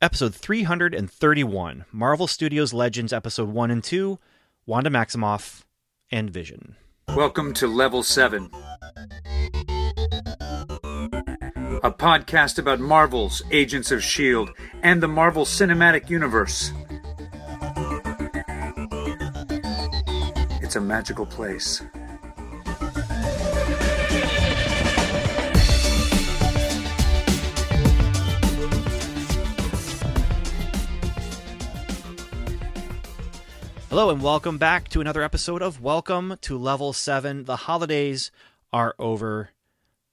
Episode 331 Marvel Studios Legends Episode 1 and 2 Wanda Maximoff and Vision. Welcome to Level 7, a podcast about Marvel's Agents of S.H.I.E.L.D. and the Marvel Cinematic Universe. It's a magical place. Hello and welcome back to another episode of Welcome to Level 7. The holidays are over,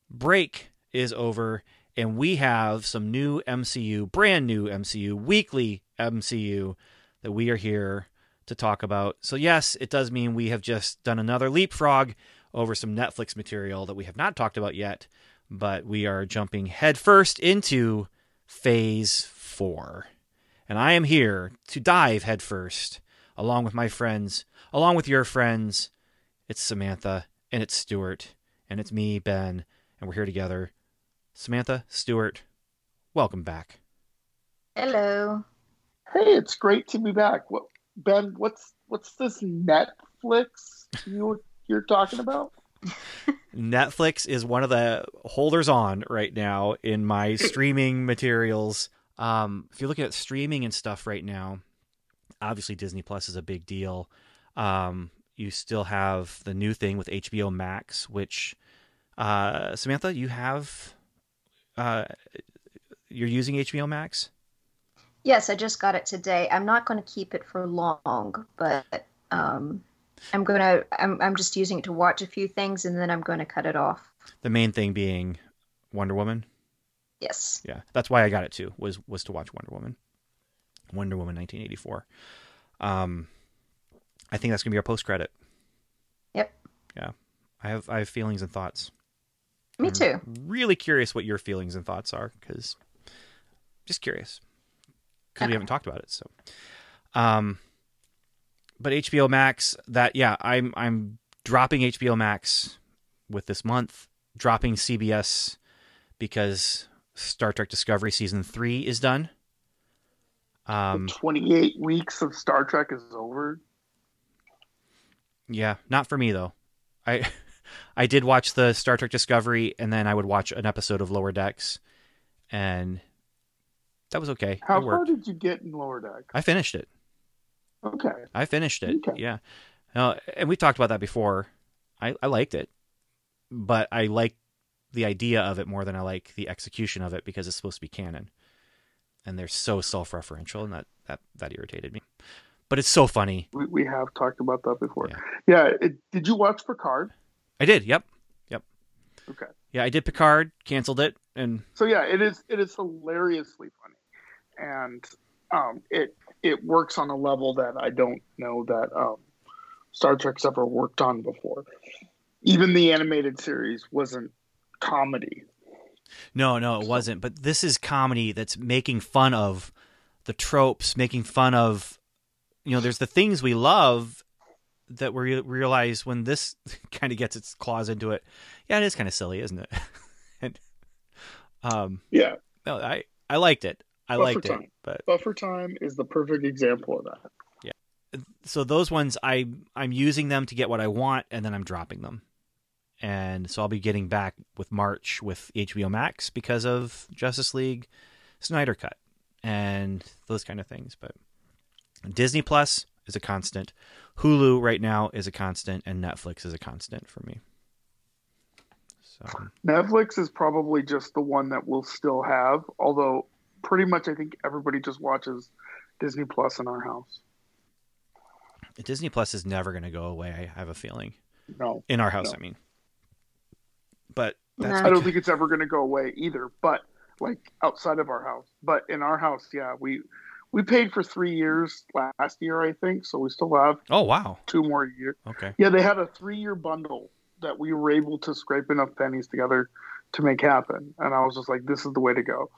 break is over, and we have some new MCU, brand new MCU, weekly MCU that we are here to talk about. So, yes, it does mean we have just done another leapfrog over some Netflix material that we have not talked about yet, but we are jumping headfirst into Phase 4. And I am here to dive headfirst along with my friends, along with your friends. It's Samantha and it's Stuart and it's me, Ben, and we're here together. Samantha, Stuart, welcome back. Hello. Hey, it's great to be back. What Ben, what's what's this Netflix you you're talking about? Netflix is one of the holders on right now in my streaming materials. Um, if you're looking at streaming and stuff right now, obviously Disney Plus is a big deal. Um, you still have the new thing with HBO Max, which uh, Samantha, you have. Uh, you're using HBO Max. Yes, I just got it today. I'm not going to keep it for long, but um, I'm gonna. I'm I'm just using it to watch a few things, and then I'm going to cut it off. The main thing being Wonder Woman. Yes. Yeah, that's why I got it too. Was was to watch Wonder Woman. Wonder Woman 1984. Um, I think that's gonna be our post credit. Yep. Yeah, I have I have feelings and thoughts. Me I'm too. Really curious what your feelings and thoughts are, because just curious, because we haven't talked about it. So, um, but HBO Max, that yeah, I'm I'm dropping HBO Max with this month, dropping CBS because Star Trek Discovery season three is done. Um, 28 weeks of Star Trek is over. Yeah, not for me though. I I did watch the Star Trek Discovery and then I would watch an episode of Lower Decks and that was okay. How far did you get in Lower Deck? I finished it. Okay. I finished it. Okay. Yeah. Uh, and we talked about that before. I, I liked it. But I like the idea of it more than I like the execution of it because it's supposed to be canon. And they're so self referential and that, that, that irritated me. But it's so funny. We, we have talked about that before. Yeah. Yeah. it, did you watch Picard? I did, yep. Yep. Okay. Yeah, I did Picard, canceled it, and So yeah, it is it is hilariously funny, and um, it it works on a level that I don't know that um, Star Trek's ever worked on before. Even the animated series wasn't comedy. No, no, it wasn't. But this is comedy that's making fun of the tropes, making fun of, you know, there's the things we love that we realize when this kind of gets its claws into it. Yeah, it is kind of silly, isn't it? and, um, Yeah, no, I I liked it. I Buffer liked it, but Buffer Time is the perfect example of that. Yeah. So those ones I I'm using them to get what I want, and then I'm dropping them. And so I'll be getting back with March with HBO Max because of Justice League, Snyder Cut, and those kind of things. But Disney Plus is a constant. Hulu right now is a constant, and Netflix is a constant for me. So Netflix is probably just the one that we'll still have, although pretty much I think everybody just watches Disney Plus in our house. Disney Plus is never going to go away. I have a feeling No, in our house. No. I mean, but No. I don't think it's ever going to go away either. But like outside of our house, but in our house, yeah, we we paid for three years last year, I think, so we still have oh wow, two more years. okay. Yeah, they had a three year bundle that we were able to scrape enough pennies together to make happen, and I was just like, this is the way to go.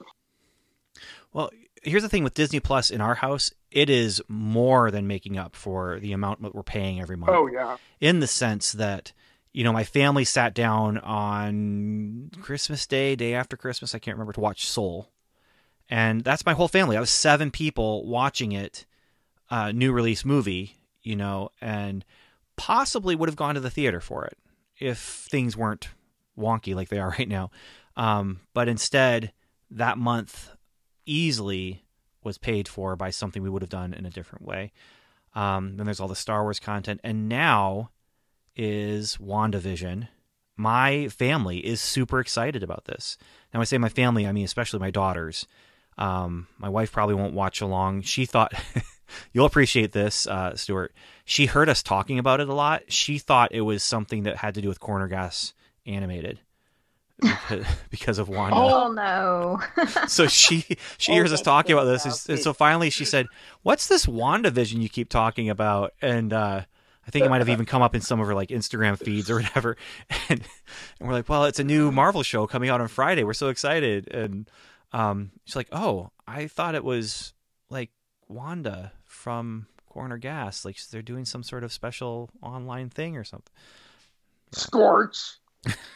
Well, here's the thing with Disney Plus in our house, it is more than making up for the amount that we're paying every month. Oh yeah, In the sense that, you know, my family sat down on Christmas Day, day after Christmas, I can't remember, to watch Soul. and that's my whole family. I was seven people watching it, uh, new release movie, you know, and possibly would have gone to the theater for it if things weren't wonky like they are right now. Um, but instead, that month easily was paid for by something we would have done in a different way. Um, then there's all the Star Wars content, and now is WandaVision. My family is super excited about this. Now, I say my family, I mean especially my daughters. Um, my wife probably won't watch along. She thought you'll appreciate this, uh, Stuart. She heard us talking about it a lot. She thought it was something that had to do with Corner Gas animated because, of Wanda. Oh no! so she she hears us talking about this, and so finally she said, "What's this WandaVision you keep talking about?" And uh, I think it might have even come up in some of her like Instagram feeds or whatever. And, and we're like, "Well, it's a new Marvel show coming out on Friday. We're so excited!" And um, she's like, "Oh, I thought it was like Wanda from Corner Gas. Like they're doing some sort of special online thing or something." Scorch.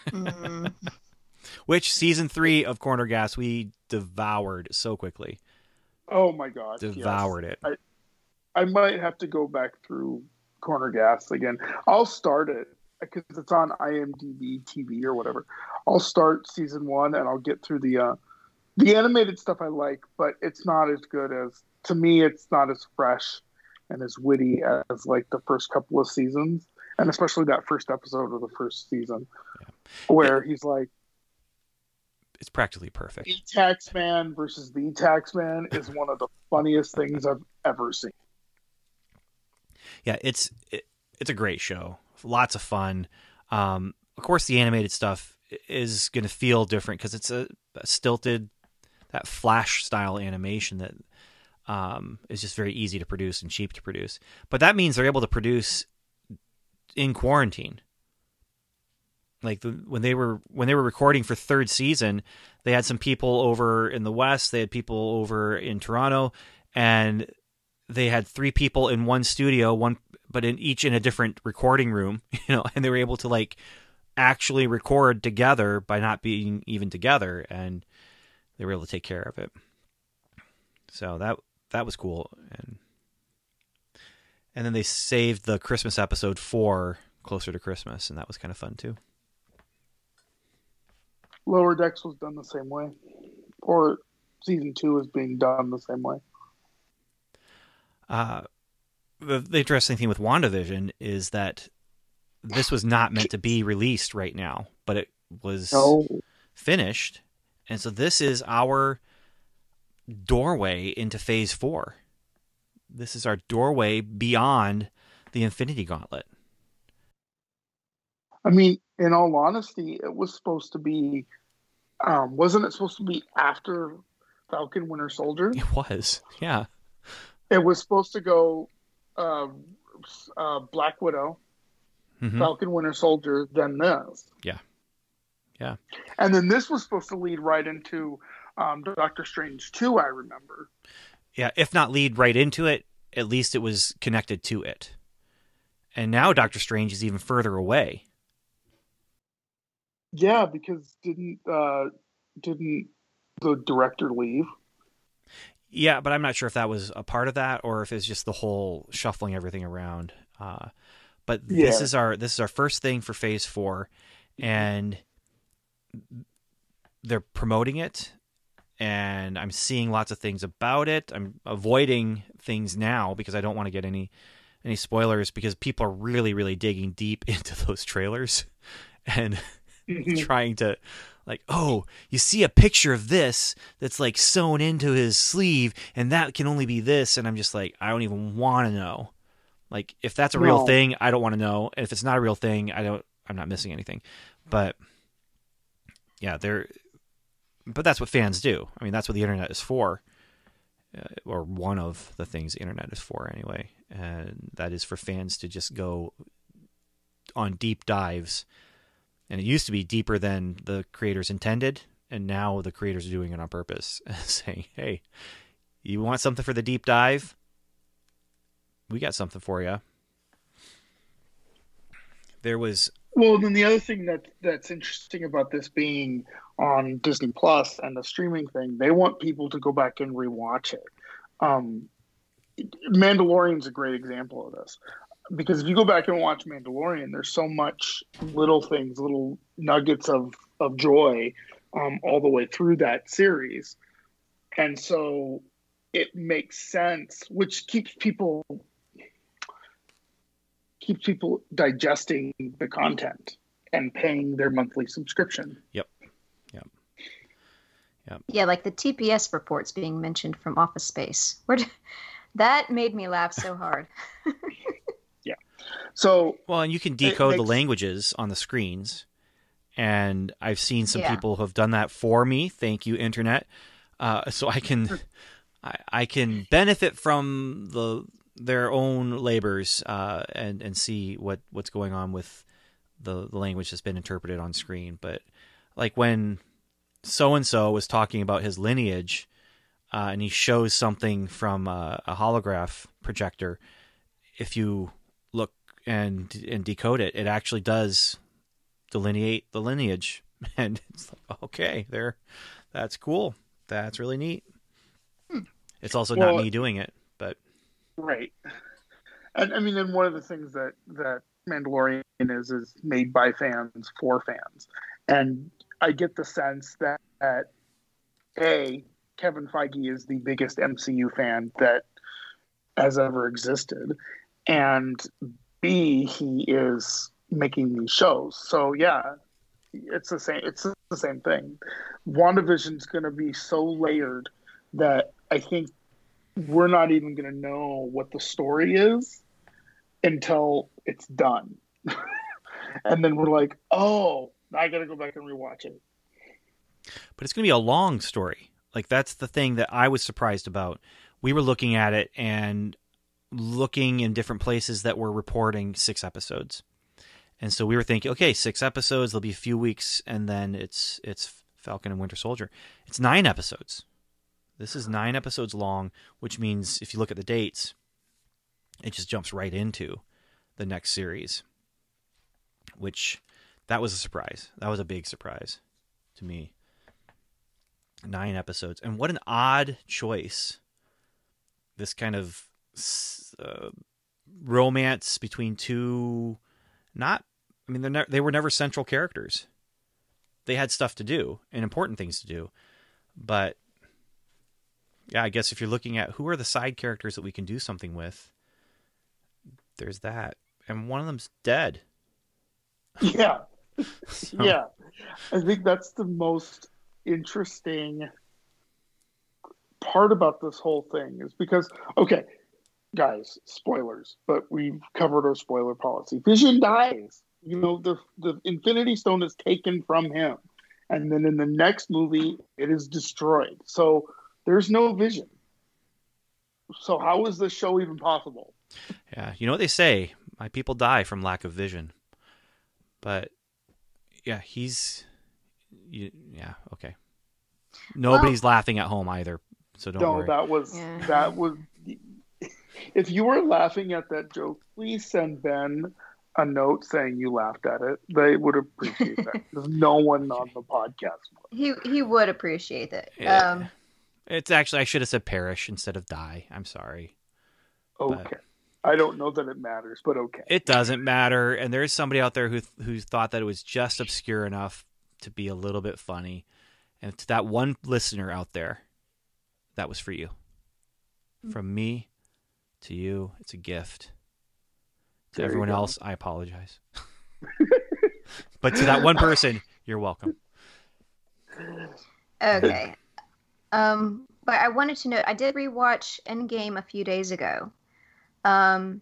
Mm. Which season three of Corner Gas we devoured so quickly, Oh my god. yes. devoured it. I might have to go back through Corner Gas again. I'll start it because it's on IMDb TV or whatever. I'll start season one and I'll get through the uh, the animated stuff I like, but it's not as good as to me. It's not as fresh and as witty as like the first couple of seasons, and especially that first episode of the first season, yeah. where he's like, It's practically perfect. "The Tax Man versus the Tax Man" is one of the funniest things I've ever seen. Yeah, it's it, it's a great show. Lots of fun. Um, of course, the animated stuff is going to feel different because it's a, a stilted, that flash style animation that um, is just very easy to produce and cheap to produce. But that means they're able to produce in quarantine. Like the, when they were when they were recording for third season, they had some people over in the west, they had people over in Toronto, and they had three people in one studio, one but in each in a different recording room, you know, and they were able to like actually record together by not being even together and they were able to take care of it. So that that was cool and and then they saved the Christmas episode for closer to Christmas and that was kind of fun too. Lower Decks was done the same way, or season two is being done the same way. Uh, the, the interesting thing with WandaVision is that this was not meant to be released right now, but it was No, finished. And so this is our doorway into phase four. This is our doorway beyond the Infinity Gauntlet. I mean, in all honesty, it was supposed to be. Um, wasn't it supposed to be after Falcon Winter Soldier? It was. Yeah. It was supposed to go uh, uh, Black Widow, Mhm. Falcon Winter Soldier, then this. Yeah. Yeah. And then this was supposed to lead right into um, Doctor Strange 2, I remember. Yeah. If not lead right into it, at least it was connected to it. And now Doctor Strange is even further away. Yeah, because didn't uh, didn't the director leave? Yeah, but I'm not sure if that was a part of that or if it's just the whole shuffling everything around. Uh, but this is our this is our first thing for Phase Four, and they're promoting it, and I'm seeing lots of things about it. I'm avoiding things now because I don't want to get any any spoilers because people are really really digging deep into those trailers, and trying to like oh you see a picture of this that's like sewn into his sleeve and that can only be this and i'm just like i don't even want to know. Like if that's a real No. thing i don't want to know. And if it's not a real thing i don't i'm not missing anything. But yeah they're but that's what fans do. I mean that's what the internet is for uh, or one of the things the internet is for anyway and that is for fans to just go on deep dives and it used to be deeper than the creators intended and now the creators are doing it on purpose saying hey you want something for the deep dive? We got something for you there was Well, then the other thing that that's interesting about this being on Disney Plus and the streaming thing, they want people to go back and rewatch it. Um, Mandalorian's a great example of this because if you go back and watch Mandalorian, there's so much little things, little nuggets of of joy um, all the way through that series, and so it makes sense, which keeps people keeps people digesting the content and paying their monthly subscription. Yep. Yep. Yep. Yeah, like the TPS reports being mentioned from Office Space. Where did, that made me laugh so hard. So well, and you can decode makes... the languages on the screens, and I've seen some yeah. people who have done that for me. Thank you, internet. Uh, so I can, I, I, can benefit from the their own labors uh, and and see what what's going on with the, the language that's been interpreted on screen. But like when so and so was talking about his lineage uh, and he shows something from a, a, holograph projector, if you and and decode it, it actually does delineate the lineage, and it's like okay, there, that's cool, that's really neat. Hmm. It's also well, not me doing it, but right. And I mean, and one of the things that that Mandalorian is is made by fans for fans, and I get the sense that, that a Kevin Feige is the biggest MCU fan that has ever existed, and B he is making these shows. So yeah, it's the same. It's the same thing. WandaVision's going to be so layered that I think we're not even going to know what the story is until it's done. and then we're like, oh, I got to go back and rewatch it. But it's going to be a long story. Like that's the thing that I was surprised about. We were looking at it and looking in different places that were reporting six episodes. And so we were thinking, okay, six episodes, there'll be a few weeks, and then it's it's Falcon and Winter Soldier. It's nine episodes. This is nine episodes long, which means if you look at the dates, it just jumps right into the next series. Which that was a surprise. That was a big surprise to me nine episodes, and what an odd choice. This kind of uh, romance between two, not. I mean, ne- they were never central characters. They had stuff to do and important things to do, but yeah, I guess if you're looking at who are the side characters that we can do something with, there's that, and one of them's dead. Yeah, so. yeah. I think that's the most interesting part about this whole thing is because okay guys spoilers but we've covered our spoiler policy vision dies you know the the infinity stone is taken from him and then in the next movie it is destroyed so there's no vision so how is this show even possible yeah you know what they say my people die from lack of vision but yeah he's you, yeah, okay. Nobody's well, laughing at home either, so don't no, worry. that was yeah. that was. If you were laughing at that joke, please send Ben a note saying you laughed at it. They would appreciate that There's no one on the podcast would. He he would appreciate it. Yeah. Um, it's actually I should have said perish instead of die. I'm sorry. Okay. But... I don't know that it matters, but okay. It doesn't matter, and there's somebody out there who who thought that it was just obscure enough to be a little bit funny. And to that one listener out there, that was for you. From me to you, it's a gift. To there everyone else, I apologize. but to that one person, you're welcome. Okay. Um, but I wanted to note I did rewatch Endgame a few days ago. Um,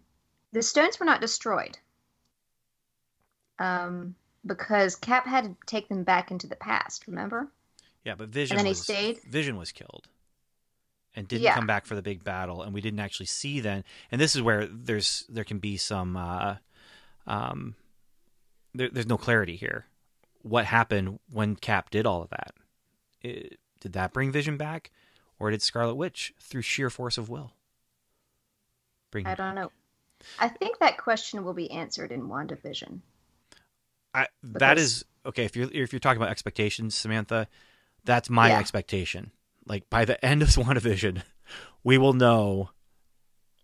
the stones were not destroyed. Um, because Cap had to take them back into the past. Remember? Yeah, but Vision. And then was, he stayed. Vision was killed, and didn't yeah. come back for the big battle, and we didn't actually see then. And this is where there's there can be some, uh, um, there, there's no clarity here. What happened when Cap did all of that? It, did that bring Vision back, or did Scarlet Witch, through sheer force of will, bring? I don't back? know. I think that question will be answered in WandaVision. I, that Because- is okay. If you're if you're talking about expectations, Samantha, that's my Yeah. expectation. Like by the end of WandaVision, we will know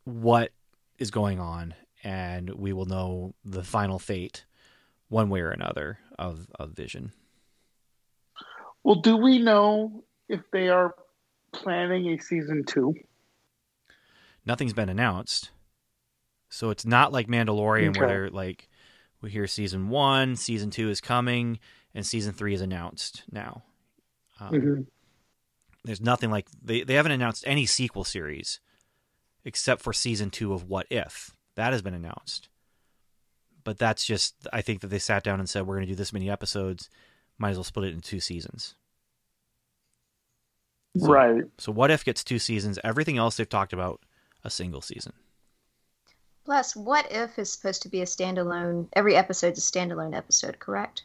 what is going on, and we will know the final fate, one way or another, of of Vision. Well, do we know if they are planning a season two? Nothing's been announced, so it's not like Mandalorian Okay. where they're like, we hear season one, season two is coming, and season three is announced now. Um, Mhm. There's nothing like they they haven't announced any sequel series except for season 2 of What If. That has been announced. But that's just I think that they sat down and said we're going to do this many episodes, might as well split it into two seasons. So- Right. So What If gets two seasons, everything else they've talked about a single season. Plus, What If is supposed to be a standalone. Every episode's a standalone episode, correct?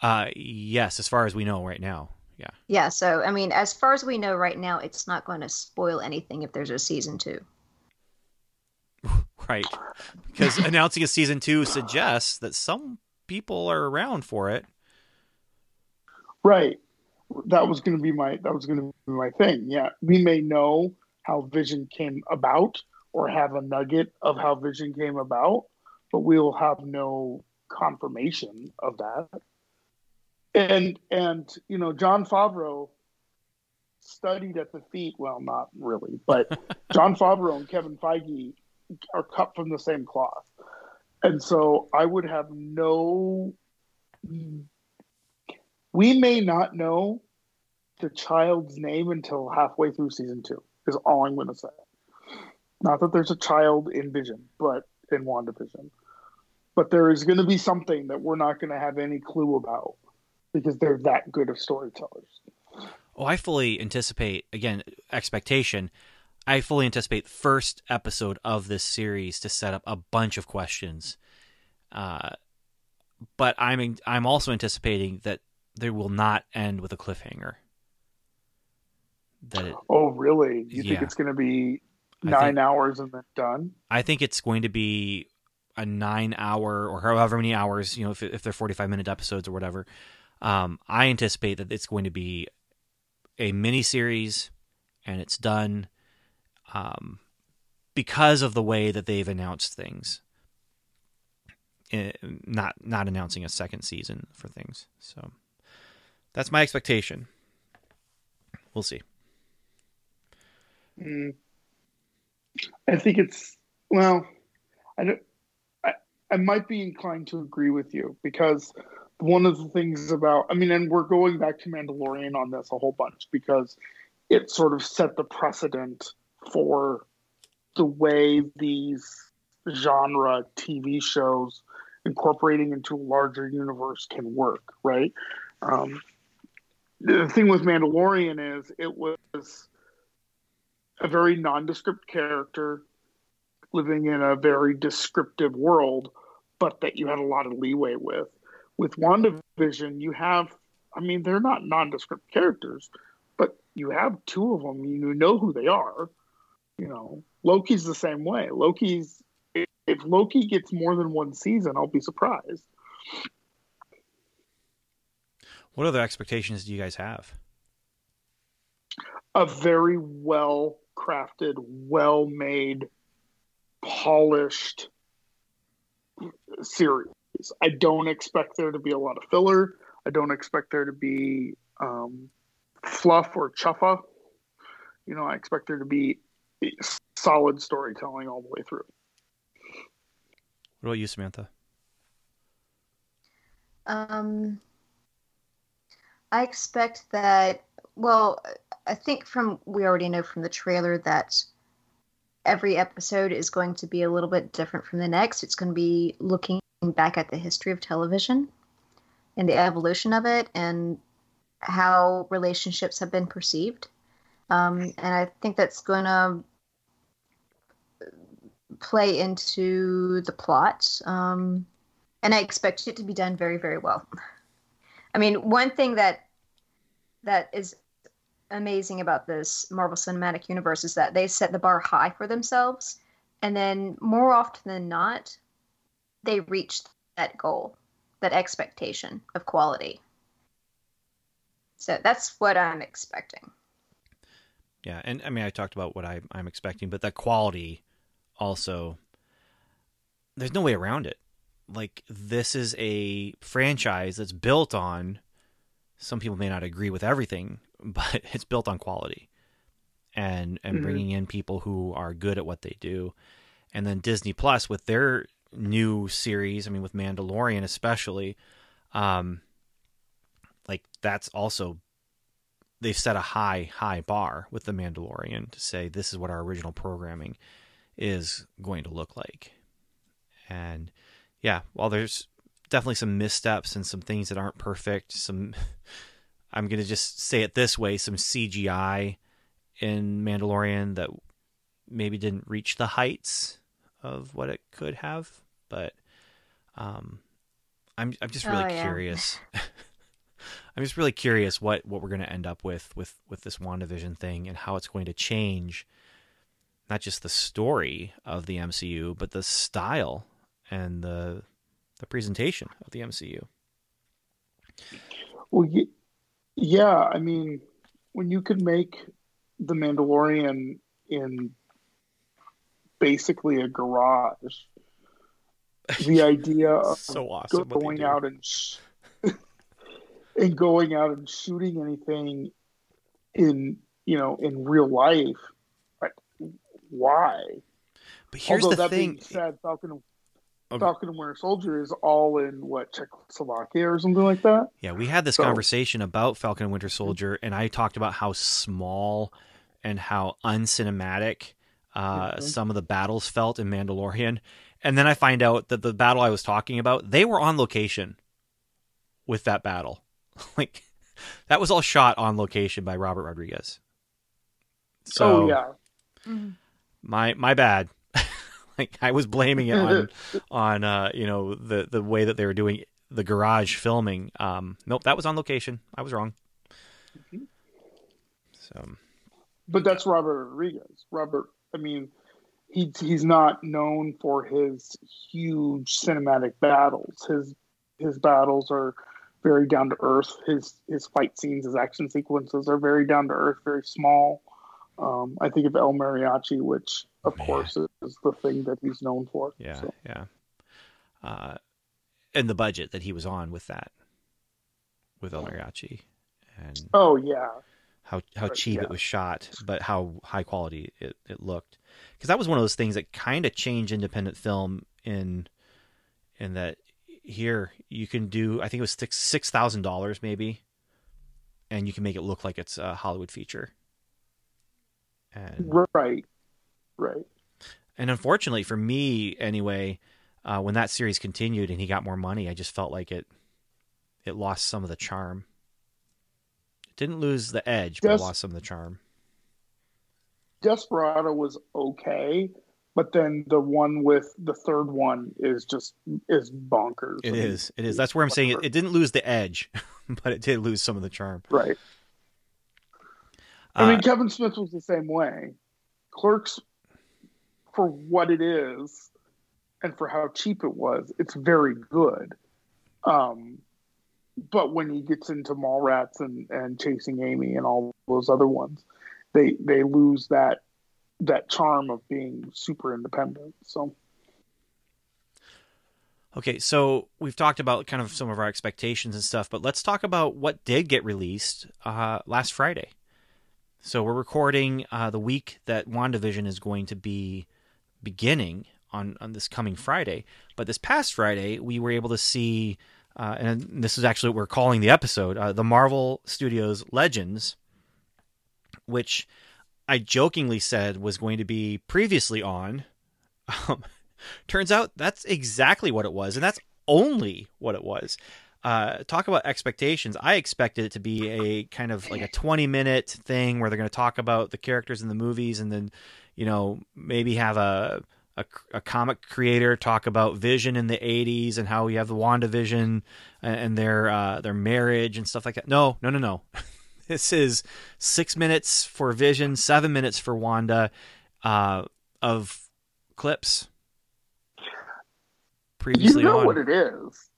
Uh yes, as far as we know right now. Yeah. Yeah. So, I mean, as far as we know right now, it's not going to spoil anything if there's a season two. Right. Because announcing a season 2 suggests that some people are around for it. Right. That was going to be my that was going to be my thing. Yeah, we may know how Vision came about or have a nugget of how Vision came about, but we'll have no confirmation of that. And and you know, Jon Favreau studied at the feet. Well, not really, but Jon Favreau and Kevin Feige are cut from the same cloth, and so I would have no we may not know the child's name until halfway through season two is all i'm going to say. Not that there's a child in vision but in wandavision. But there is going to be something that we're not going to have any clue about because they're that good of storytellers Oh, I fully anticipate again expectation. I fully anticipate the first episode of this series to set up a bunch of questions. Uh, but I'm I'm also anticipating that they will not end with a cliffhanger. That it, oh really you think it's going to be nine think- hours and then done I think it's going to be a nine hour or however many hours, you know, if, if they're 45 minute episodes or whatever. Um, I anticipate that it's going to be a mini series and it's done um, because of the way that they've announced things. Eh, Not not announcing a second season for things. So that's my expectation. We'll see. Mm. I think it's well. I don't. I, I might be inclined to agree with you because one of the things about I mean, and we're going back to Mandalorian on this a whole bunch because it sort of set the precedent for the way these genre TV shows incorporating into a larger universe can work, right? Um, the thing with Mandalorian is it was a very nondescript character living in a very descriptive world, but that you had a lot of leeway with. With WandaVision, you have, I mean, they're not nondescript characters, but you have two of them. You know who they are. You know, Loki's the same way. Loki's, if if Loki gets more than one season, I'll be surprised. What other expectations do you guys have? a very well crafted, well made, polished series. I don't expect there to be a lot of filler. I don't expect there to be um, fluff or chuffa. You know, I expect there to be solid storytelling all the way through. What about you, Samantha? Um, I expect that. Well, I think from we already know from the trailer that every episode is going to be a little bit different from the next. It's going to be looking back at the history of television and the evolution of it and how relationships have been perceived. Um, and I think that's going to play into the plot. Um, and I expect it to be done very, very well. I mean, one thing that that is amazing about this Marvel Cinematic Universe is that they set the bar high for themselves, and then more often than not, they reach that goal. that expectation of quality. So that's what I'm expecting. Yeah, and I mean, I talked about what I, I'm expecting, but the quality also, there's no way around it. Like, this is a franchise that's built on, some people may not agree with everything, but it's built on quality and, and Mhm. bringing in people who are good at what they do. And then Disney Plus with their new series, I mean, with Mandalorian especially, um, like that's also they've set a high high bar with the Mandalorian to say this is what our original programming is going to look like. And yeah, while there's definitely some missteps and some things that aren't perfect, some I'm going to just say it this way, some CGI in Mandalorian that maybe didn't reach the heights of what it could have, but um I'm I'm just really Oh, yeah. curious. I'm just really curious what what we're going to end up with with with this WandaVision thing and how it's going to change not just the story of the MCU but the style and the the presentation of the MCU. Well, yeah, I mean, when you could make the Mandalorian in basically a garage, the idea of so awesome they going out and sh- and going out and shooting anything in you know in real life, like, why? But here's Although the that thing. being said, Falcon Okay. Falcon and Winter Soldier is all in what Czechoslovakia or something like that. Yeah, we had this So- conversation about Falcon and Winter Soldier, and I talked about how small and how uncinematic uh, some of the battles felt in Mandalorian. And then I find out that the battle I was talking about, they were on location with that battle. like that was all shot on location by Robert Rodriguez. So oh yeah, my my bad. like I was blaming it on on uh, you know the the way that they were doing the garage filming. Um, nope, that was on location. I was wrong. Mhm. So but that's Robert Rodriguez. Robert, I mean, he he's not known for his huge cinematic battles. His his battles are very down to earth. His his fight scenes, his action sequences are very down to earth, very small. Um, I think of El Mariachi, which of course is the thing that he's known for. yeah, So, yeah. Uh, and the budget that he was on with that, with El Mariachi, and oh yeah, how how cheap yeah. it was shot, but how high quality it, it looked. Because that was one of those things that kind of changed independent film in in that here you can do I think it was six six thousand dollars maybe, and you can make it look like it's a Hollywood feature. And right, right. and unfortunately for me anyway, uh, when that series continued and he got more money, I just felt like it it lost some of the charm. Didn't lose the edge, but lost some of the charm. Desperado was okay, but then the one with the third one is just is bonkers. It I mean, is. It is. That's where I'm saying it, it didn't lose the edge, but it did lose some of the charm. right. I mean, Uh, Kevin Smith was the same way. Clerks, for what it is, and for how cheap it was, it's very good. Um, but when he gets into Mallrats and, and Chasing Amy and all those other ones, they they lose that that charm of being super independent. So okay, so we've talked about kind of some of our expectations and stuff, but let's talk about what did get released uh, last Friday. So we're recording uh, the week that WandaVision is going to be beginning on, on this coming Friday. But this past Friday, we were able to see, uh, and this is actually what we're calling the episode, uh, the Marvel Studios Legends, which I jokingly said was going to be previously on. Um, turns out that's exactly what it was, and that's only what it was. Uh, talk about expectations. I expected it to be a kind of like a 20 minute thing where they're going to talk about the characters in the movies and then, you know, maybe have a, a, a comic creator talk about Vision in the 80s and how we have the WandaVision and, and their, uh, their marriage and stuff like that. No, no, no, no. this is six minutes for Vision, seven minutes for Wanda uh, of clips Previously, you know on. what it is.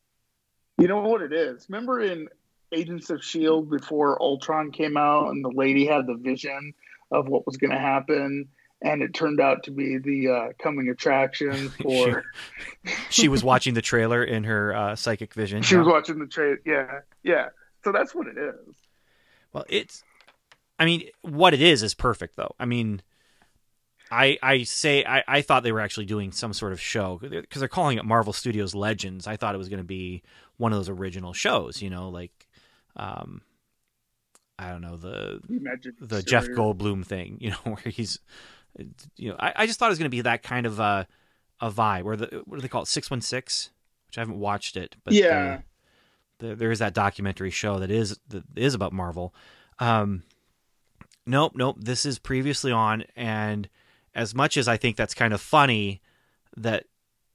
You know what it is? Remember in Agents of Shield before Ultron came out, and the lady had the vision of what was going to happen, and it turned out to be the uh, coming attraction for. she, she, was watching the trailer in her uh, psychic vision. She yeah. was watching the trailer. Yeah, yeah. So that's what it is. Well, it's. I mean, what it is is perfect, though. I mean, I I say I, I thought they were actually doing some sort of show because they're calling it Marvel Studios Legends. I thought it was going to be one of those original shows, you know, like um I don't know the Magic the Jeff Goldblum thing, you know, where he's you know I, I just thought it was going to be that kind of a a vibe where the what do they call it six one six, which I haven't watched it, but yeah, the, the, there is that documentary show that is that is about Marvel. Um, nope, nope. This is previously on and as much as I think that's kind of funny that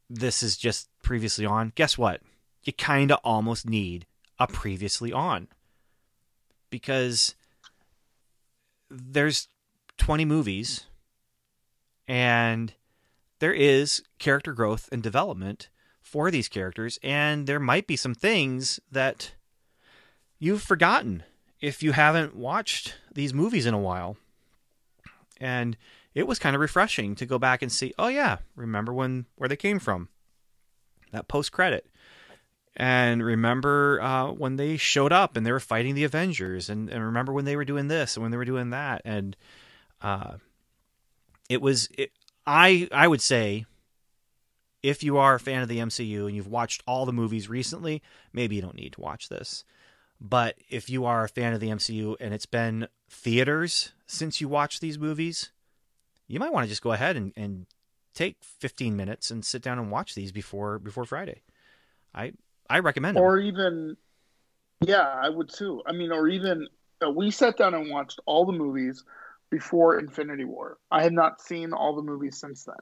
this is just previously on, guess what? You kind of almost need a previously on because there's 20 movies and there is character growth and development for these characters and there might be some things that you've forgotten if you haven't watched these movies in a while. And it was kind of refreshing to go back and see, oh yeah, remember when where they came from. That post credit. And remember uh, when they showed up and they were fighting the Avengers, and, and remember when they were doing this and when they were doing that, and uh, it was. It, I I would say, if you are a fan of the MCU and you've watched all the movies recently, maybe you don't need to watch this. But if you are a fan of the MCU and it's been theaters since you watched these movies, you might want to just go ahead and, and take 15 minutes and sit down and watch these before before Friday. I I recommend them. Or even yeah, I would too. I mean, or even uh, we sat down and watched all the movies before Infinity War. I had not seen all the movies since then.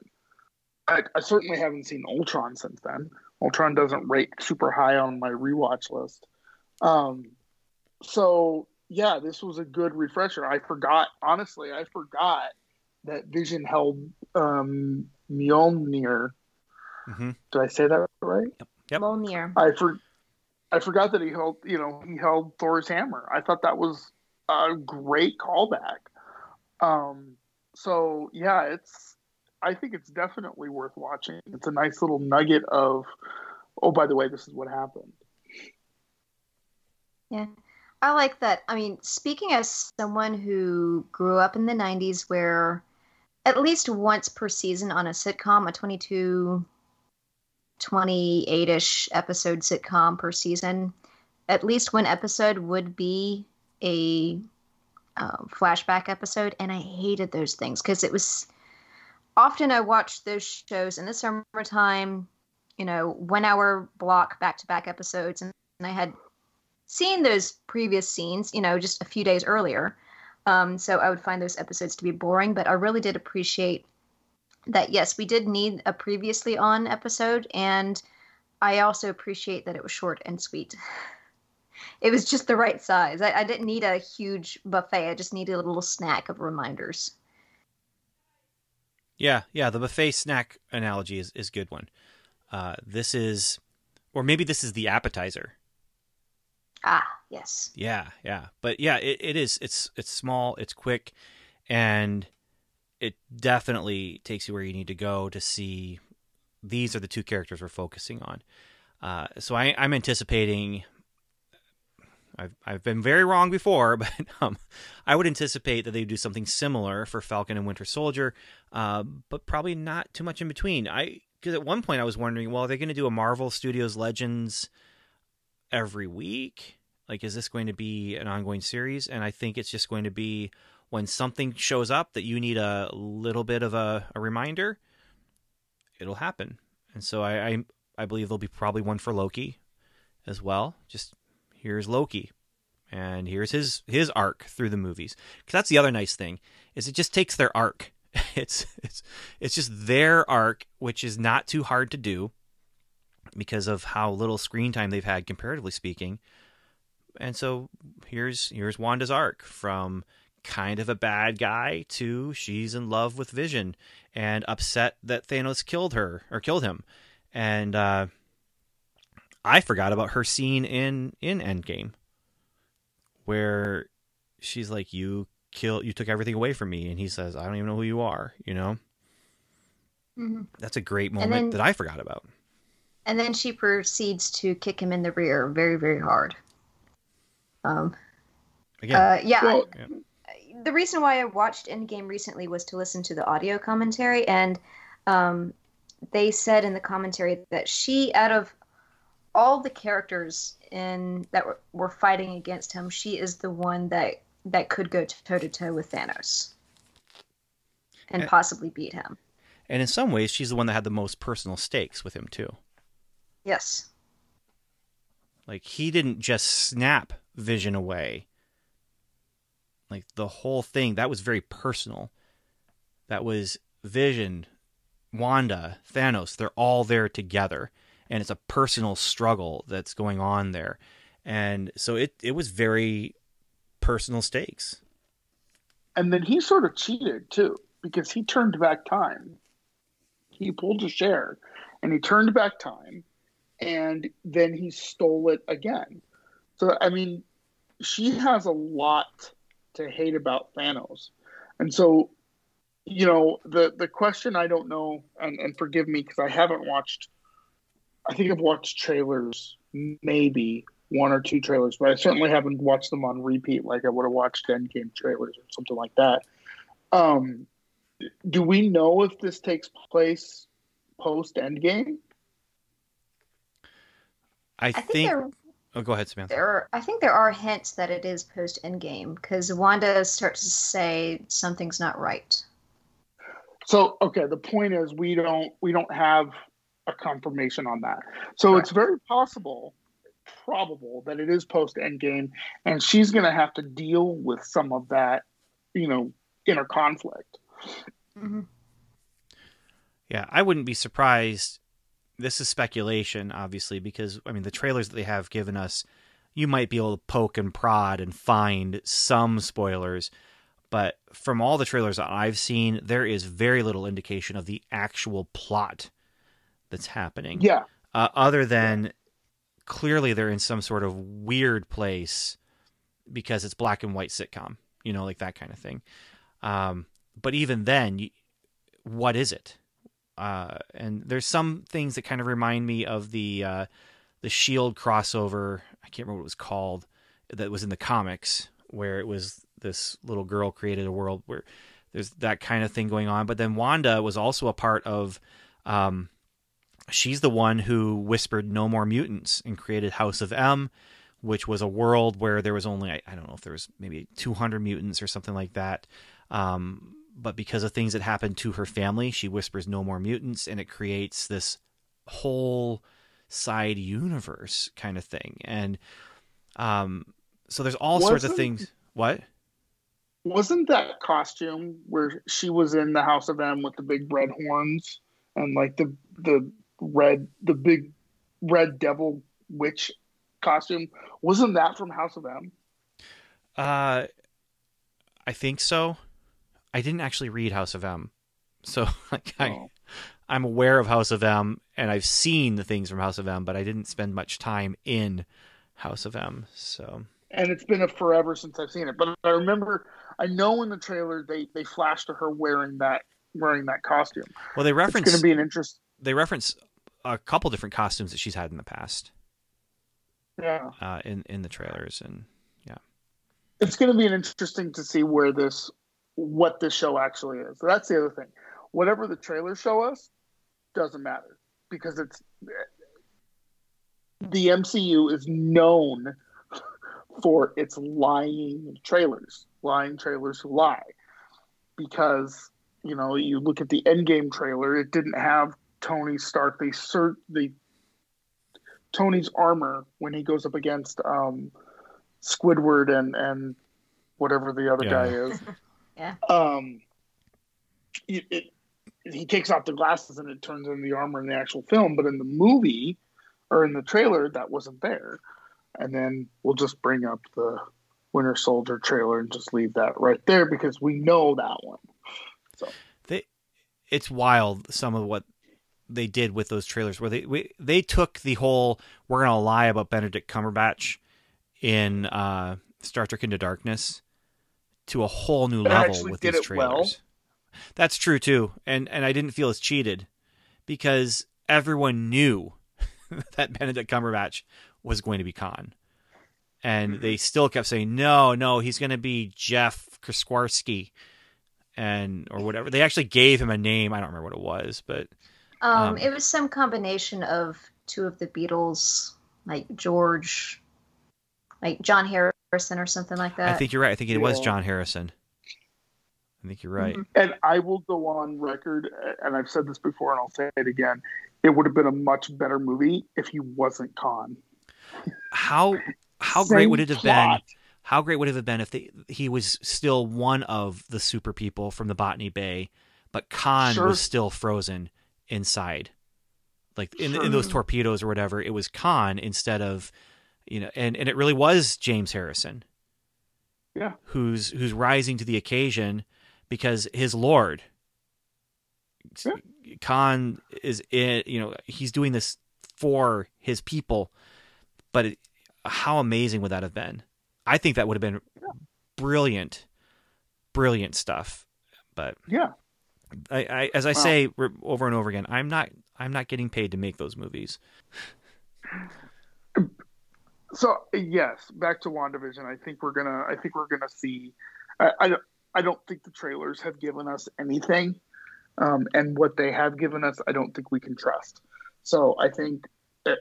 I, I certainly haven't seen Ultron since then. Ultron doesn't rate super high on my rewatch list. Um, so yeah, this was a good refresher. I forgot, honestly, I forgot that Vision held um, Mjolnir. Mm-hmm. Did I say that right? Yep. yep. Mjolnir. I for, I forgot that he held, you know, he held Thor's hammer. I thought that was a great callback. Um, so yeah, it's. I think it's definitely worth watching. It's a nice little nugget of, oh, by the way, this is what happened. Yeah. I like that. I mean, speaking as someone who grew up in the 90s where at least once per season on a sitcom, a 22, 28 ish episode sitcom per season. At least one episode would be a uh, flashback episode, and I hated those things because it was often I watched those shows in the summertime, you know, one hour block back to back episodes, and, and I had seen those previous scenes, you know, just a few days earlier. Um, so I would find those episodes to be boring, but I really did appreciate that. Yes, we did need a previously on episode, and I also appreciate that it was short and sweet. it was just the right size. I, I didn't need a huge buffet. I just needed a little snack of reminders. Yeah, yeah. The buffet snack analogy is is good one. Uh, this is, or maybe this is the appetizer. Ah, yes. Yeah, yeah. But yeah, it, it is. It's it's small. It's quick, and it definitely takes you where you need to go to see. These are the two characters we're focusing on. Uh, so I, I'm anticipating. I've I've been very wrong before, but um, I would anticipate that they do something similar for Falcon and Winter Soldier, uh, but probably not too much in between. I because at one point I was wondering, well, are they going to do a Marvel Studios Legends every week? Like, is this going to be an ongoing series? And I think it's just going to be when something shows up that you need a little bit of a, a reminder, it'll happen. And so I, I, I believe there'll be probably one for Loki as well. Just here's Loki, and here's his his arc through the movies. Because that's the other nice thing is it just takes their arc. It's it's it's just their arc, which is not too hard to do because of how little screen time they've had comparatively speaking. And so here's here's Wanda's arc from kind of a bad guy to she's in love with Vision and upset that Thanos killed her or killed him. And uh, I forgot about her scene in in Endgame, where she's like, "You kill, you took everything away from me," and he says, "I don't even know who you are." You know, hmm that's a great moment then- that I forgot about. And then she proceeds to kick him in the rear very, very hard. Um, Again, uh, yeah, Well, I- the reason why I watched Endgame recently was to listen to the audio commentary, and um, they said in the commentary that she, out of all the characters in that were, were fighting against him, she is the one that that could go toe to toe with Thanos and Eh. possibly beat him. and in some ways, she's the one that had the most personal stakes with him too. Yes. Like he didn't just snap Vision away. Like the whole thing, that was very personal. That was Vision, Wanda, Thanos, they're all there together. And it's a personal struggle that's going on there. And so it, it was very personal stakes. and then he sort of cheated too because he turned back time. He pulled a Cher and he turned back time and then he stole it again. So I mean, she has a lot to hate about Thanos. And so you know, the the question I don't know and, and forgive me because I haven't watched I think I've watched trailers maybe one or two trailers, but I certainly haven't watched them on repeat like I would have watched Endgame trailers or something like that. Um, do we know if this takes place post Endgame? I, I think, think. there oh, go ahead, Samantha. there are I think there are hints that it is post Endgame because Wanda starts to say something's not right. So okay, the point is we don't we don't have a confirmation on that. So Correct. it's very possible, probable that it is post Endgame, and she's going to have to deal with some of that, you know, inner conflict. hmm Yeah, I wouldn't be surprised. This is speculation, obviously, because I mean the trailers that they have given us, you might be able to poke and prod and find some spoilers, but from all the trailers that I've seen, there is very little indication of the actual plot that's happening. Yeah, Uh, other than clearly they're in some sort of weird place because it's black and white sitcom, you know, like that kind of thing. Um, but even then, you, what is it? Uh, and there's some things that kind of remind me of the uh, the Shield crossover. I can't remember what it was called. That was in the comics where it was this little girl created a world where there's that kind of thing going on. But then Wanda was also a part of. Um, she's the one who whispered "No more mutants" and created House of M, which was a world where there was only I, I don't know if there was maybe 200 mutants or something like that. Um, but because of things that happened to her family, she whispers "No more mutants," and it creates this whole side universe kind of thing. And um, so there's all sorts of things. What? wasn't that costume where she was in the House of M with the big red horns and like the the red the big red devil witch costume? Wasn't that from House of M? Uh, I think so. I didn't actually read House of M, so like I, Oh. I'm aware of House of M and I've seen the things from House of M, but I didn't spend much time in House of M. So and it's been a forever since I've seen it. But I remember, I know in the trailer they they flashed to her wearing that wearing that costume. well, they It's reference going to be an interest. they reference a couple different costumes that she's had in the past Yeah, uh, in in the trailers, and yeah. it's going to be an interesting to see where this what this show actually is. So that's the other thing. Whatever the trailers show us doesn't matter because it's the MCU is known for its lying trailers, lying trailers who lie. Because you know, you look at the Endgame trailer, it didn't have Tony Stark. They cert the Tony's armor when he goes up against um, Squidward and and whatever the other Yeah. guy is. Yeah. Um, it, it he takes off the glasses and it turns into the armor in the actual film, but in the movie or in the trailer that wasn't there. And then we'll just bring up the Winter Soldier trailer and just leave that right there because we know that one. they it's wild some of what they did with those trailers, where they we, they took the whole "we're gonna lie about Benedict Cumberbatch" in uh, Star Trek Into Darkness to a whole new They level with did these it well. trailers. That's true too, and and I didn't feel as cheated because everyone knew that Benedict Cumberbatch was going to be Khan, and Mm-hmm. they still kept saying no, no, he's going to be Jeff Kraswarski, and or whatever. They actually gave him a name. I don't remember what it was, but Um, Um, it was some combination of two of the Beatles, like George, like John Harrison or something like that. I think you're right. I think it was John Harrison. I think you're right. Mhm. And I will go on record, and I've said this before, and I'll say it again. It would have been a much better movie if he wasn't Khan. How how great would it have plot. been? How great would it have been if they, he was still one of the super people from the Botany Bay, but Khan Sure. was still frozen inside, like in in those torpedoes or whatever. It was Khan instead of, you know, and and it really was James Harrison. Yeah. who's who's rising to the occasion because his lord Yeah. Khan is in, you know he's doing this for his people but it, how amazing would that have been I think that would have been brilliant brilliant stuff but Yeah. I, I as I Wow. say over and over again I'm not I'm not getting paid to make those movies So yes, back to WandaVision. I think we're gonna. I think we're gonna see. I. I, don't- I don't think the trailers have given us anything, um, and what they have given us, I don't think we can trust. So I think, uh, uh,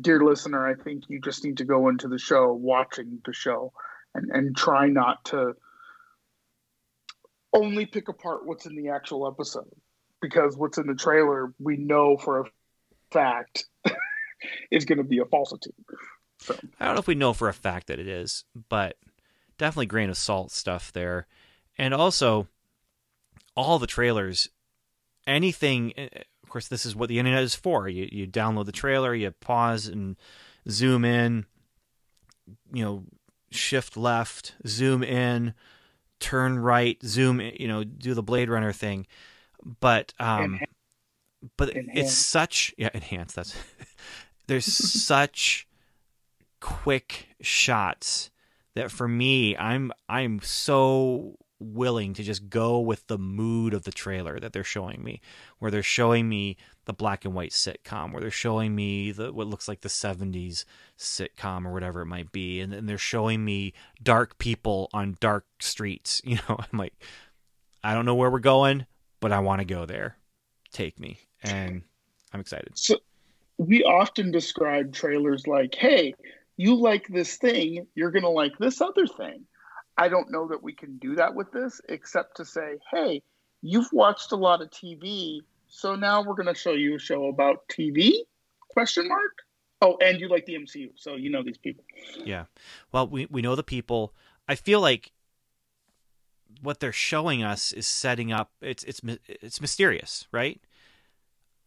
dear listener, I think you just need to go into the show, watching the show, and and try not to only pick apart what's in the actual episode, because what's in the trailer we know for a fact is going to be a falsity. So. I don't know if we know for a fact that it is, but definitely grain of salt stuff there. And also, all the trailers, anything. eh, Of course, this is what the internet is for. You you download the trailer, you pause and zoom in. You know, shift left, zoom in, turn right, zoom. You know, do the Blade Runner thing. But um, Enhance. but it's such yeah enhance. That's there's such quick shots that for me I'm I'm so willing to just go with the mood of the trailer that they're showing me where they're showing me the black and white sitcom where they're showing me the what looks like the 70s sitcom or whatever it might be and then they're showing me dark people on dark streets you know? I'm like I don't know where we're going but I want to go there. Take me. And I'm excited. So we often describe trailers like, hey, you like this thing, you're going to like this other thing. I don't know that we can do that with this, except to say, hey, you've watched a lot of TV, so now we're going to show you a show about TV? Question mark. Oh, and you like the MCU, so you know these people. Yeah. Well, we we know the people. I feel like what they're showing us is setting up. It's it's it's mysterious, right?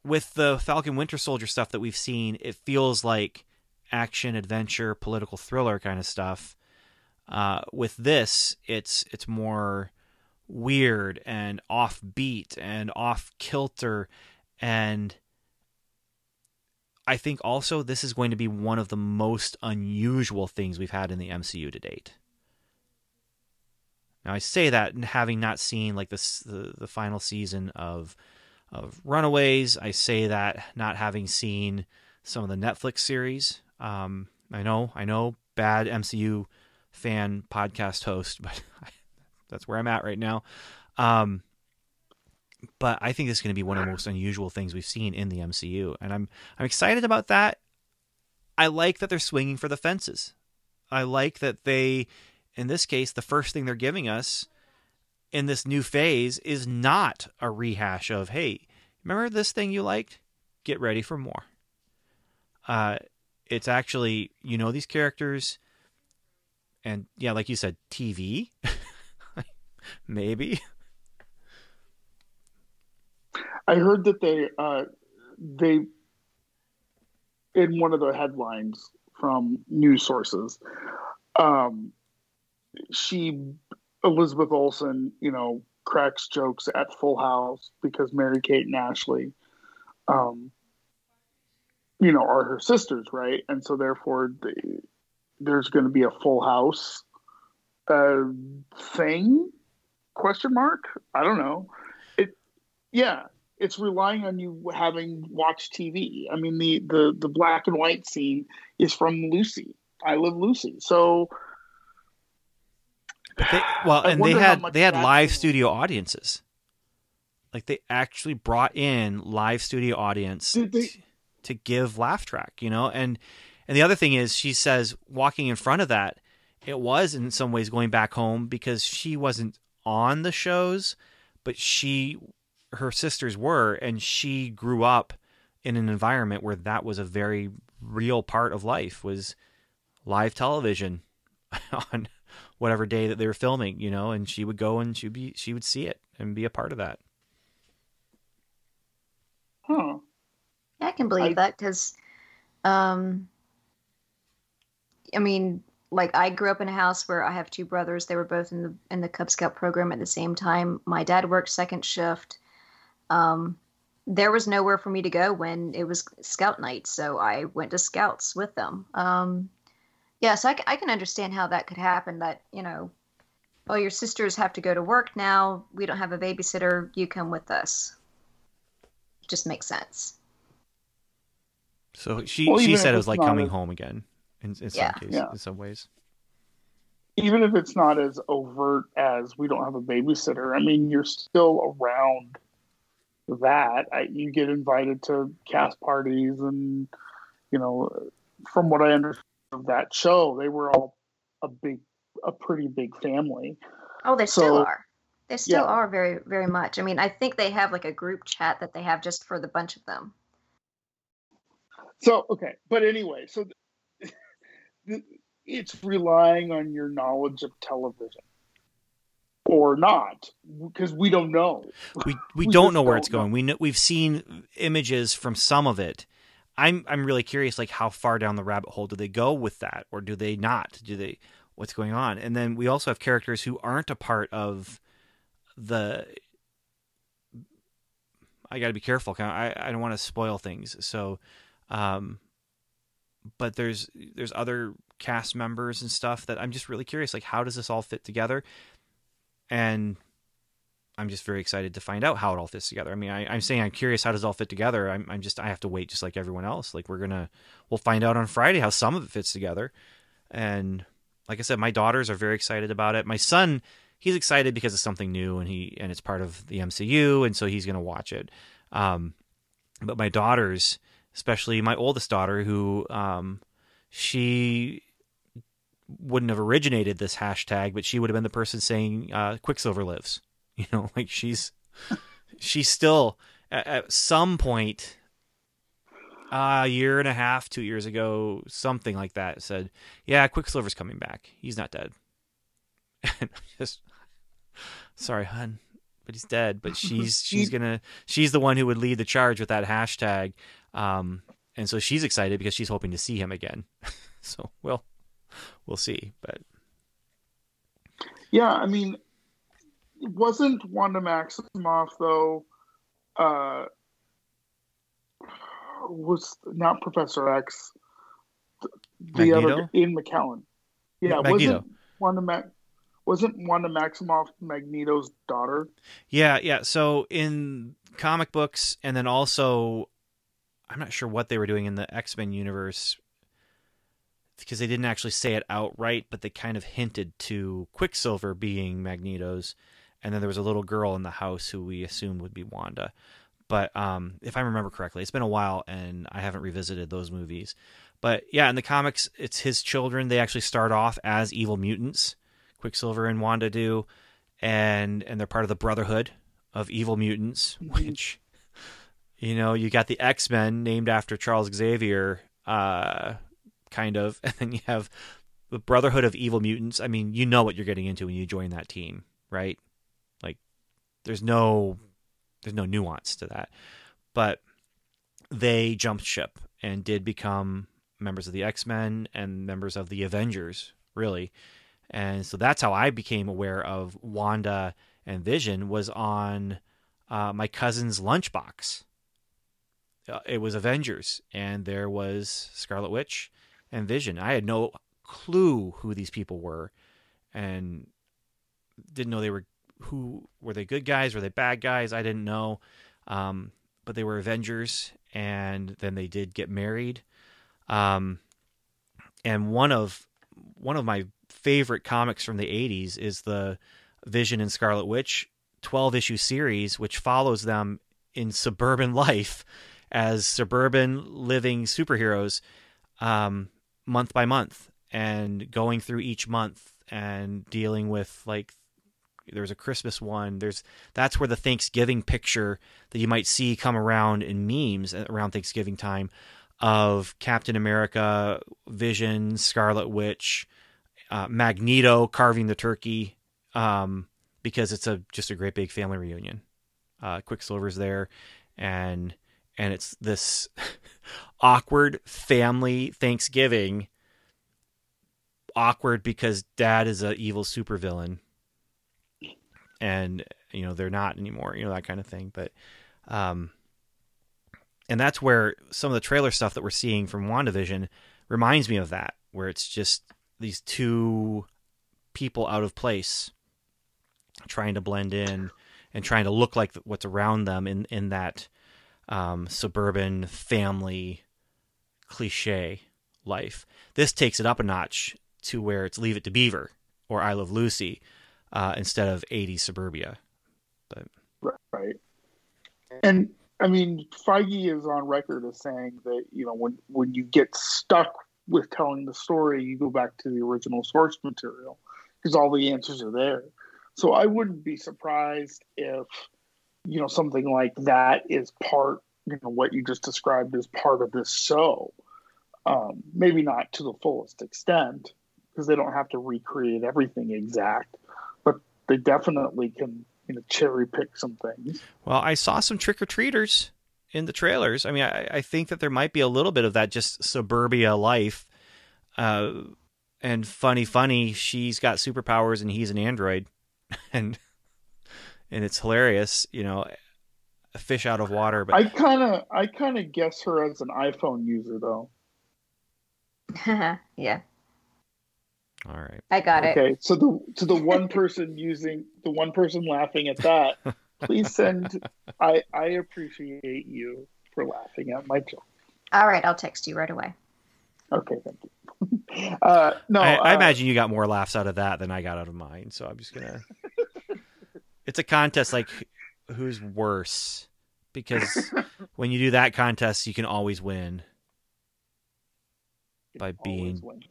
With the Falcon Winter Soldier stuff that we've seen, it feels like action, adventure, political thriller kind of stuff. Uh, with this, it's it's more weird and offbeat and off kilter, and I think also this is going to be one of the most unusual things we've had in the MCU to date. Now I say that having not seen like this the, the final season of of Runaways, I say that not having seen some of the Netflix series. Um, I know, I know, bad MCU fan podcast host, but that's where I'm at right now. Um, but I think this is going to be one of the most unusual things we've seen in the MCU, and I'm I'm excited about that. I like that they're swinging for the fences. I like that they, in this case, the first thing they're giving us in this new phase is not a rehash of, hey, remember this thing you liked? Get ready for more. Uh, it's actually you know these characters, and yeah, like you said, TV, maybe. I heard that they uh, they in one of the headlines from news sources, um, she Elizabeth Olsen, you know, cracks jokes at Full House because Mary Kate and Ashley um, you know, are her sisters, right? And so therefore, the, there's going to be a full house uh, thing? Question mark? I don't know. It, yeah, it's relying on you having watched TV. I mean, the the the black and white scene is from Lucy. I Love Lucy. So, they, well, and they had they had live studio audiences. Like they actually brought in live studio audience to, to give laugh track, you know, and and the other thing is, she says walking in front of that, it was in some ways going back home because she wasn't on the shows, but she, her sisters were, and she grew up in an environment where that was a very real part of life was live television on whatever day that they were filming, you know, and she would go and she'd be she would see it and be a part of that. Huh. Yeah, I can believe I, that because um I mean, like I grew up in a house where I have two brothers. They were both in the in the Cub Scout program at the same time. My dad worked second shift. Um, there was nowhere for me to go when it was Scout night, so I went to Scouts with them. Um, yeah, so I, I can understand how that could happen. That you know, oh, your sisters have to go to work now. We don't have a babysitter. You come with us. Just makes sense. So she well, she said it was like coming a... home again in, in some cases, yeah. in some ways. Even if it's not as overt as we don't have a babysitter, I mean, you're still around that. I, you get invited to cast parties, and you know, from what I understand of that show, they were all a big, a pretty big family. Oh, they so, still are. They still yeah. are very, very much. I mean, I think they have like a group chat that they have just for the bunch of them. So okay, but anyway, so it's relying on your knowledge of television or not because we don't know. We we, we don't know where don't it's going. Know. We know, we've seen images from some of it. I'm I'm really curious like how far down the rabbit hole do they go with that or do they not? Do they what's going on? And then we also have characters who aren't a part of the I got to be careful. I I don't want to spoil things. So um but there's there's other cast members and stuff that I'm just really curious like how does this all fit together and I'm just very excited to find out how it all fits together. I mean, I, am saying I'm curious how does it all fit together. I'm, I'm just I have to wait just like everyone else. Like we're gonna we'll find out on Friday how some of it fits together. And like I said, my daughters are very excited about it. My son, he's excited because it's something new and he and it's part of the MCU, and so he's gonna watch it. Um, but my daughters, especially my oldest daughter, who um, she wouldn't have originated this hashtag, but she would have been the person saying uh, Quicksilver lives. You know, like she's she's still at, at some point uh, a year and a half, two years ago, something like that, said, "Yeah, Quicksilver's coming back. He's not dead." And just sorry, hun, but he's dead. But she's she's gonna she's the one who would lead the charge with that hashtag. Um, and so she's excited because she's hoping to see him again. so well, we'll see. But yeah, I mean, wasn't Wanda Maximoff though? Uh, was not Professor X. The Magneto? other Ian McKellen. Yeah, Magneto. wasn't Wanda Mac- wasn't Wanda Maximoff Magneto's daughter? Yeah, yeah. So in comic books, and then also I'm not sure what they were doing in the X Men universe because they didn't actually say it outright, but they kind of hinted to Quicksilver being Magneto's, and then there was a little girl in the house who we assumed would be Wanda. But um, if I remember correctly, it's been a while and I haven't revisited those movies. But yeah, in the comics, it's his children. They actually start off as evil mutants. Quicksilver and Wanda do, and and they're part of the Brotherhood of Evil Mutants, which you know, you got the X Men named after Charles Xavier, uh, kind of, and then you have the Brotherhood of Evil Mutants. I mean, you know what you're getting into when you join that team, right? Like, there's no, there's no nuance to that, but they jumped ship and did become members of the X Men and members of the Avengers, really. And so that's how I became aware of Wanda and Vision was on uh, my cousin's lunchbox uh, it was Avengers, and there was Scarlet Witch and Vision. I had no clue who these people were, and didn't know they were who were they good guys, were they bad guys? I didn't know, um, but they were Avengers, and then they did get married. Um, and one of one of my favorite comics from the 80s is the Vision and Scarlet Witch 12 issue series, which follows them in suburban life as suburban living superheroes um, month by month and going through each month and dealing with like there's a Christmas one. There's that's where the Thanksgiving picture that you might see come around in memes around Thanksgiving time of Captain America, Vision, Scarlet Witch, uh, Magneto carving the turkey, um, because it's a just a great big family reunion. Uh, Quicksilver's there, and and it's this awkward family Thanksgiving. Awkward because dad is a evil supervillain, and you know they're not anymore. You know that kind of thing, but. Um, and that's where some of the trailer stuff that we're seeing from WandaVision reminds me of that, where it's just these two people out of place trying to blend in and trying to look like what's around them in in that um, suburban family cliche life. This takes it up a notch to where it's Leave It to Beaver or I Love Lucy uh, instead of 80 suburbia. But right, and I mean, Feige is on record as saying that you know when when you get stuck with telling the story, you go back to the original source material because all the answers are there. So I wouldn't be surprised if you know something like that is part you know what you just described as part of this show. Um, maybe not to the fullest extent because they don't have to recreate everything exact, but they definitely can you know cherry pick some things. Well, I saw some trick or treaters in the trailers. I mean, I, I, think that there might be a little bit of that just suburbia life. Uh, and funny, funny, she's got superpowers and he's an android, and and it's hilarious. You know, a fish out of water. But I kind of, I kind of guess her as an iPhone user, though. yeah. All right. I got it. Okay, so the to the one person using the one person laughing at that, please send. I I appreciate you for laughing at my joke. All right, I'll text you right away. Okay, thank you. Uh, no, I, I uh, imagine you got more laughs out of that than I got out of mine. So I'm just gonna. It's a contest like who's worse, because when you do that contest, you can always win by being win.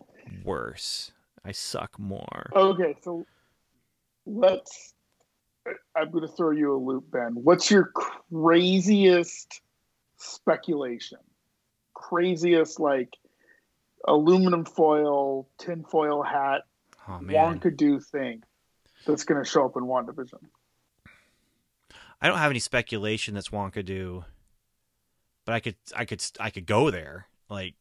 worse. I suck more. Okay, so let's. I'm going to throw you a loop, Ben. What's your craziest speculation? Craziest, like aluminum foil, tinfoil hat, oh, man. Wonka do thing that's going to show up in WandaVision? I don't have any speculation that's Wonka do, but I could, I could, I could go there. Like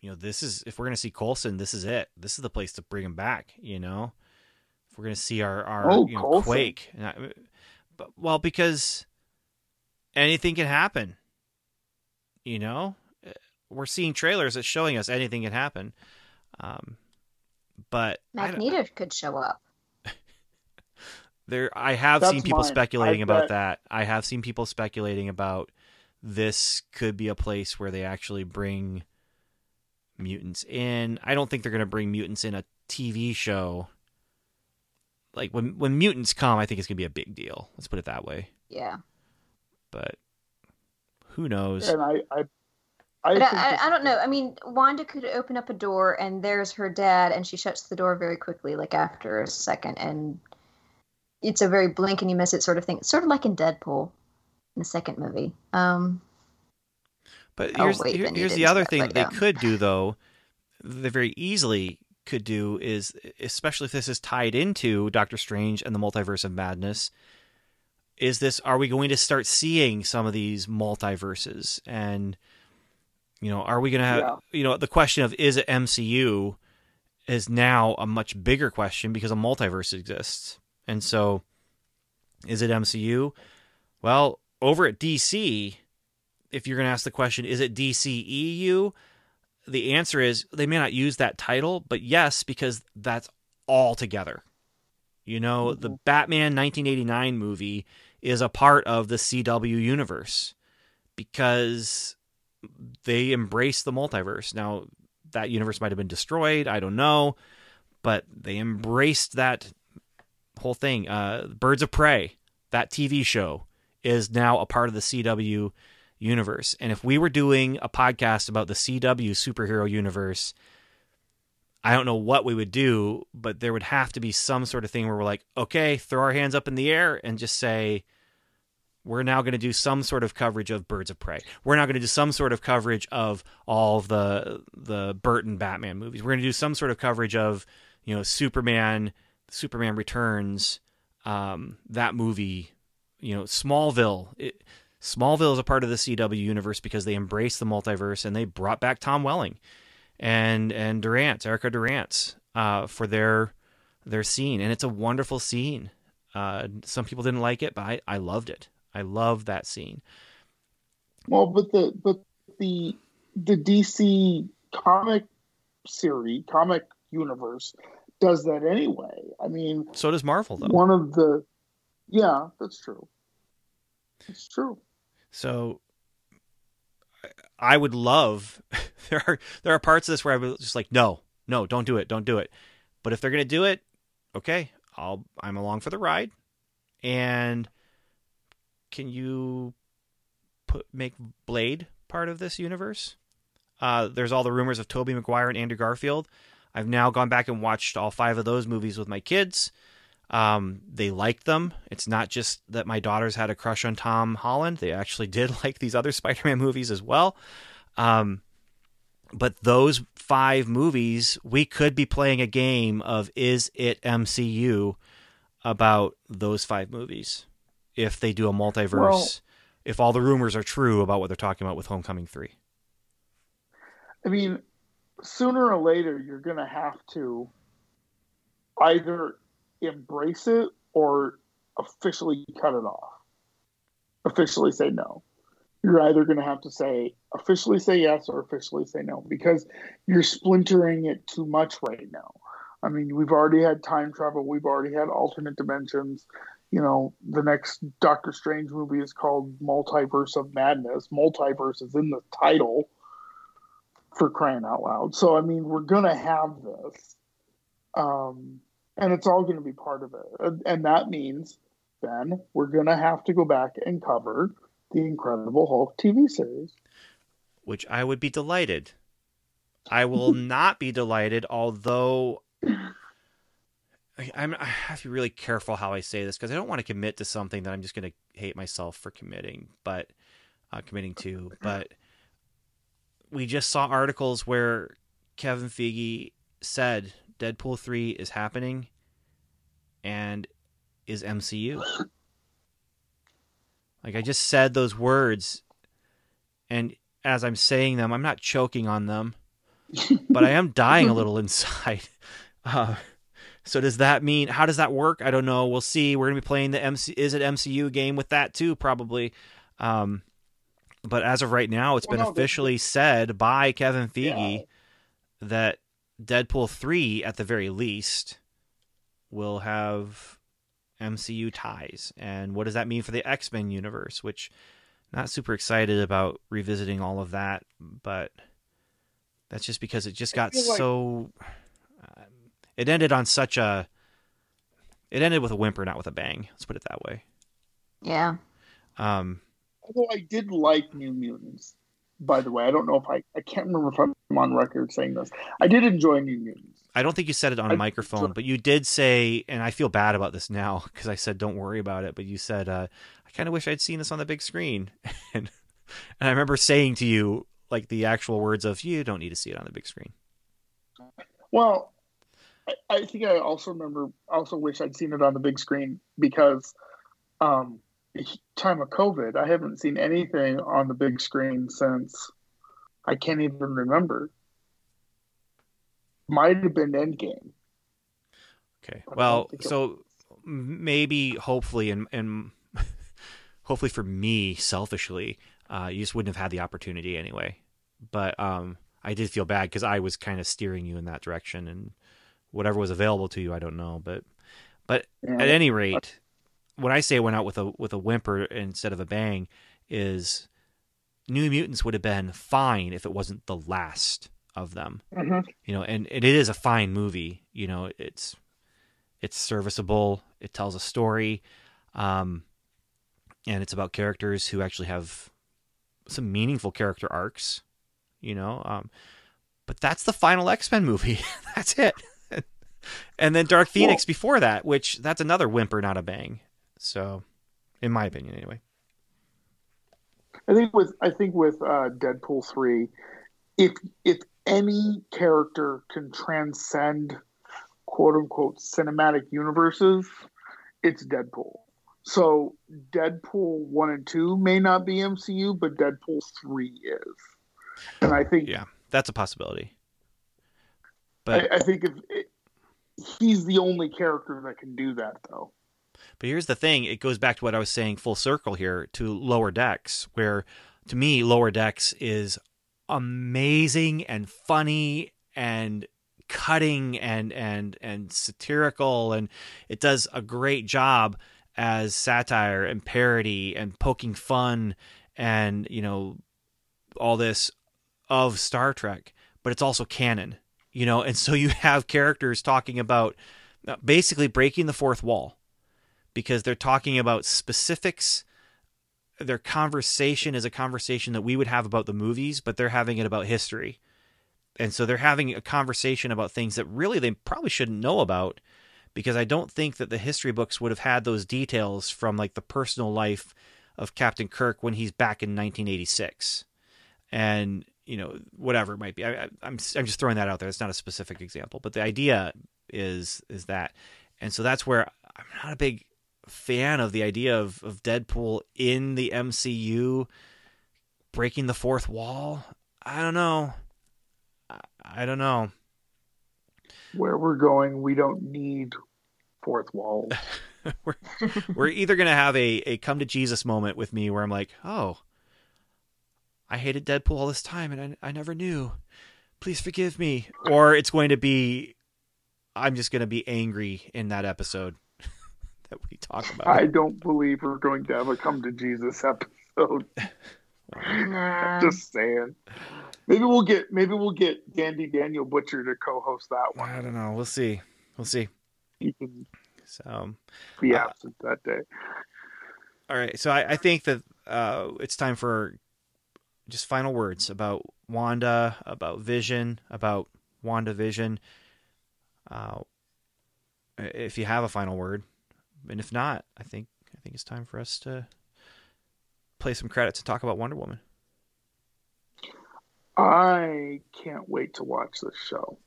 you know, this is if we're gonna see Coulson, this is it. This is the place to bring him back. You know, if we're gonna see our our oh, you know, Coulson. Quake, I, but well, because anything can happen. You know, we're seeing trailers that's showing us anything can happen. Um, but Magneto could show up. There, I have That's seen people mine. speculating I about bet. that. I have seen people speculating about this could be a place where they actually bring mutants in. I don't think they're going to bring mutants in a TV show. Like when when mutants come, I think it's going to be a big deal. Let's put it that way. Yeah. But who knows? And I, I, I, But think I, this- I, I don't know. I mean, Wanda could open up a door and there's her dad, and she shuts the door very quickly, like after a second, and it's a very blink and you miss it sort of thing. It's sort of like in Deadpool, in the second movie. Um, But Oh, here's wait, here- here's the other thing right that they down. could do though. They very easily could do is, especially if this is tied into Doctor Strange and the Multiverse of Madness. Is this? Are we going to start seeing some of these multiverses? And you know, are we going to have? Yeah. You know, the question of is it MCU is now a much bigger question because a multiverse exists, and so is it MCU? Well, over at DC, if you're going to ask the question, is it DCEU? The answer is they may not use that title, but yes, because that's all together. You know, mm-hmm. the Batman 1989 movie is a part of the CW universe because they embrace the multiverse. Now, that universe might have been destroyed, I don't know, but they embraced that whole thing. Uh, Birds of Prey, that TV show, is now a part of the CW universe. And if we were doing a podcast about the CW superhero universe, I don't know what we would do, but there would have to be some sort of thing where we're like, okay, throw our hands up in the air and just say, we're now going to do some sort of coverage of Birds of Prey. We're now going to do some sort of coverage of all of the the Burton Batman movies. We're going to do some sort of coverage of you know Superman, Superman Returns, um, that movie, you know Smallville. It, Smallville is a part of the CW universe because they embraced the multiverse and they brought back Tom Welling and and Durance, Erica Durance, uh, for their their scene, and it's a wonderful scene. Uh, some people didn't like it, but I, I loved it. I love that scene. Well, but the but the the DC comic series, comic universe does that anyway. I mean, so does Marvel, though. One of the, yeah, that's true. It's true. So, I would love there are there are parts of this where I was just like, no, no, don't do it, don't do it. But if they're gonna do it, okay, I'll I'm along for the ride. And can you put make Blade part of this universe? Uh, there's all the rumors of Tobey Maguire and Andrew Garfield. I've now gone back and watched all five of those movies with my kids. Um, they liked them. It's not just that my daughters had a crush on Tom Holland; they actually did like these other Spider-Man movies as well. Um, but those five movies, we could be playing a game of is it MCU about those five movies if they do a multiverse. Well, if all the rumors are true about what they're talking about with Homecoming three. I mean, sooner or later, you're going to have to either embrace it or officially cut it off. Officially say no. You're either going to have to say officially say yes or officially say no because you're splintering it too much right now. I mean, we've already had time travel, we've already had alternate dimensions. You know, the next Doctor Strange movie is called Multiverse of Madness. Multiverse is in the title for crying out loud. So, I mean, we're going to have this. Um, and it's all going to be part of it. And that means then we're going to have to go back and cover the Incredible Hulk TV series. Which I would be delighted. I will not be delighted, although I'm, I have to be really careful how I say this because I don't want to commit to something that I'm just going to hate myself for committing, but uh, committing to. But we just saw articles where Kevin Feige said Deadpool 3 is happening and is MCU. Like I just said those words and as I'm saying them, I'm not choking on them, but I am dying a little inside. Uh, so does that mean how does that work? I don't know. We'll see. We're gonna be playing the MC. Is it MCU game with that too? Probably. Um, but as of right now, it's well, been no, officially said by Kevin Feige yeah. that Deadpool 3, at the very least, will have MCU ties. And what does that mean for the X Men universe? Which, not super excited about revisiting all of that, but that's just because it just got so. Uh, it ended on such a. It ended with a whimper, not with a bang. Let's put it that way. Yeah. Um, Although I did like New Mutants by the way. I don't know if I I can't remember if I'm on record saying this. I did enjoy New Mutants. I don't think you said it on a microphone, but you did say, and I feel bad about this now because I said don't worry about it, but you said uh, I kind of wish I'd seen this on the big screen, and and I remember saying to you like the actual words of you don't need to see it on the big screen. Well, I, I think I also remember. Also wish I'd seen it on the big screen because. Um, time of COVID, I haven't seen anything on the big screen since I can't even remember. Might have been Endgame. Okay. Well, so maybe, hopefully, and and hopefully for me, selfishly, Uh, you just wouldn't have had the opportunity anyway. But um, I did feel bad because I was kind of steering you in that direction, and whatever was available to you, I don't know. But but Yeah. at any rate, when I say it went out with a with a whimper instead of a bang, is New Mutants would have been fine if it wasn't the last of them. Mhm. You know, and, and it is a fine movie. You know, it's it's serviceable. It tells a story, um, and it's about characters who actually have some meaningful character arcs. You know, um, but that's the final X Men movie. that's it. and then Dark Phoenix Well- before that, which that's another whimper, not a bang. So, in my opinion, anyway. I think with I think with uh, Deadpool three, if if any character can transcend quote unquote cinematic universes, it's Deadpool. So Deadpool one and two may not be MCU, but Deadpool three is. And I think Yeah, that's a possibility. But I, I think if it, he's the only character that can do that though. But here's the thing: it goes back to what I was saying, full circle here to Lower Decks, where to me Lower Decks is amazing and funny and cutting and and and satirical, and it does a great job as satire and parody and poking fun and you know all this of Star Trek, but it's also canon, you know, and so you have characters talking about uh, basically breaking the fourth wall because they're talking about specifics. Their conversation is a conversation that we would have about the movies, but they're having it about history. And so they're having a conversation about things that really they probably shouldn't know about because I don't think that the history books would have had those details from like the personal life of Captain Kirk when he's back in 1986. And you know whatever it might be. I, I, I'm I'm just throwing that out there. It's not a specific example, but the idea is is that, and so that's where I'm not a big fan of the idea of, of Deadpool in the MCU breaking the fourth wall. I don't know. I, I don't know. Where we're going, we don't need fourth walls. we're, we're either going to have a, a come to Jesus moment with me where I'm like, oh, I hated Deadpool all this time and I, I never knew. Please forgive me. Or it's going to be, I'm just going to be angry in that episode that we talk about. I don't believe we're going to have a come to Jesus episode. Nah. Just saying. Maybe we'll get maybe we'll get Dandy Daniel Butcher to co-host that one. I don't know. We'll see. We'll see. So, be Uh, absent that day. all right. So I, I think that uh, it's time for just final words about Wanda, about Vision, about Wanda Vision. Uh, if you have a final word, and if not, I think I think it's time for us to play some credits and talk about Wonder Woman. I can't wait to watch this show.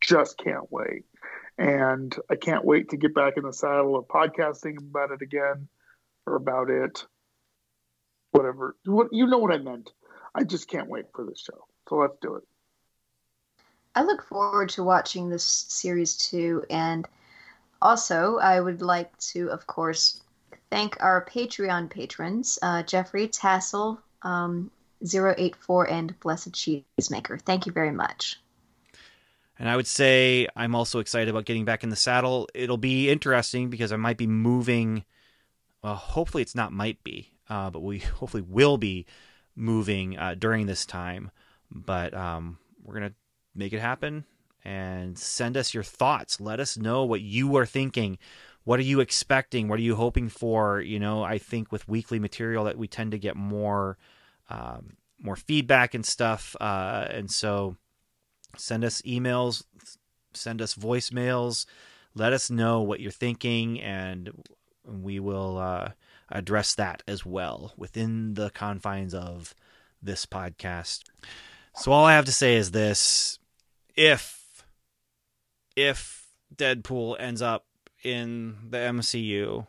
Just can't wait. And I can't wait to get back in the saddle of podcasting about it again or about it. Whatever. What you know what I meant. I just can't wait for this show. So let's do it. I look forward to watching this series too. And also, I would like to, of course, thank our Patreon patrons uh, Jeffrey Tassel, um, 084, and Blessed Cheesemaker. Thank you very much. And I would say I'm also excited about getting back in the saddle. It'll be interesting because I might be moving. Well, hopefully it's not might be, uh, but we hopefully will be moving uh, during this time. But um, we're gonna make it happen and send us your thoughts. Let us know what you are thinking. What are you expecting? What are you hoping for? You know, I think with weekly material that we tend to get more um, more feedback and stuff, uh, and so send us emails, send us voicemails, let us know what you're thinking, and we will uh, address that as well within the confines of this podcast. So all I have to say is this: if if Deadpool ends up in the MCU,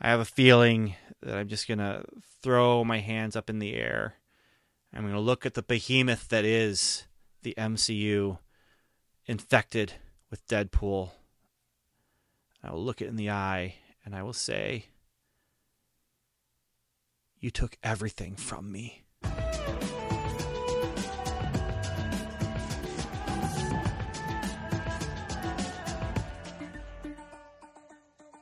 I have a feeling that I'm just gonna throw my hands up in the air. I'm gonna look at the behemoth that is the MCU infected with Deadpool. I will look it in the eye and I will say, You took everything from me.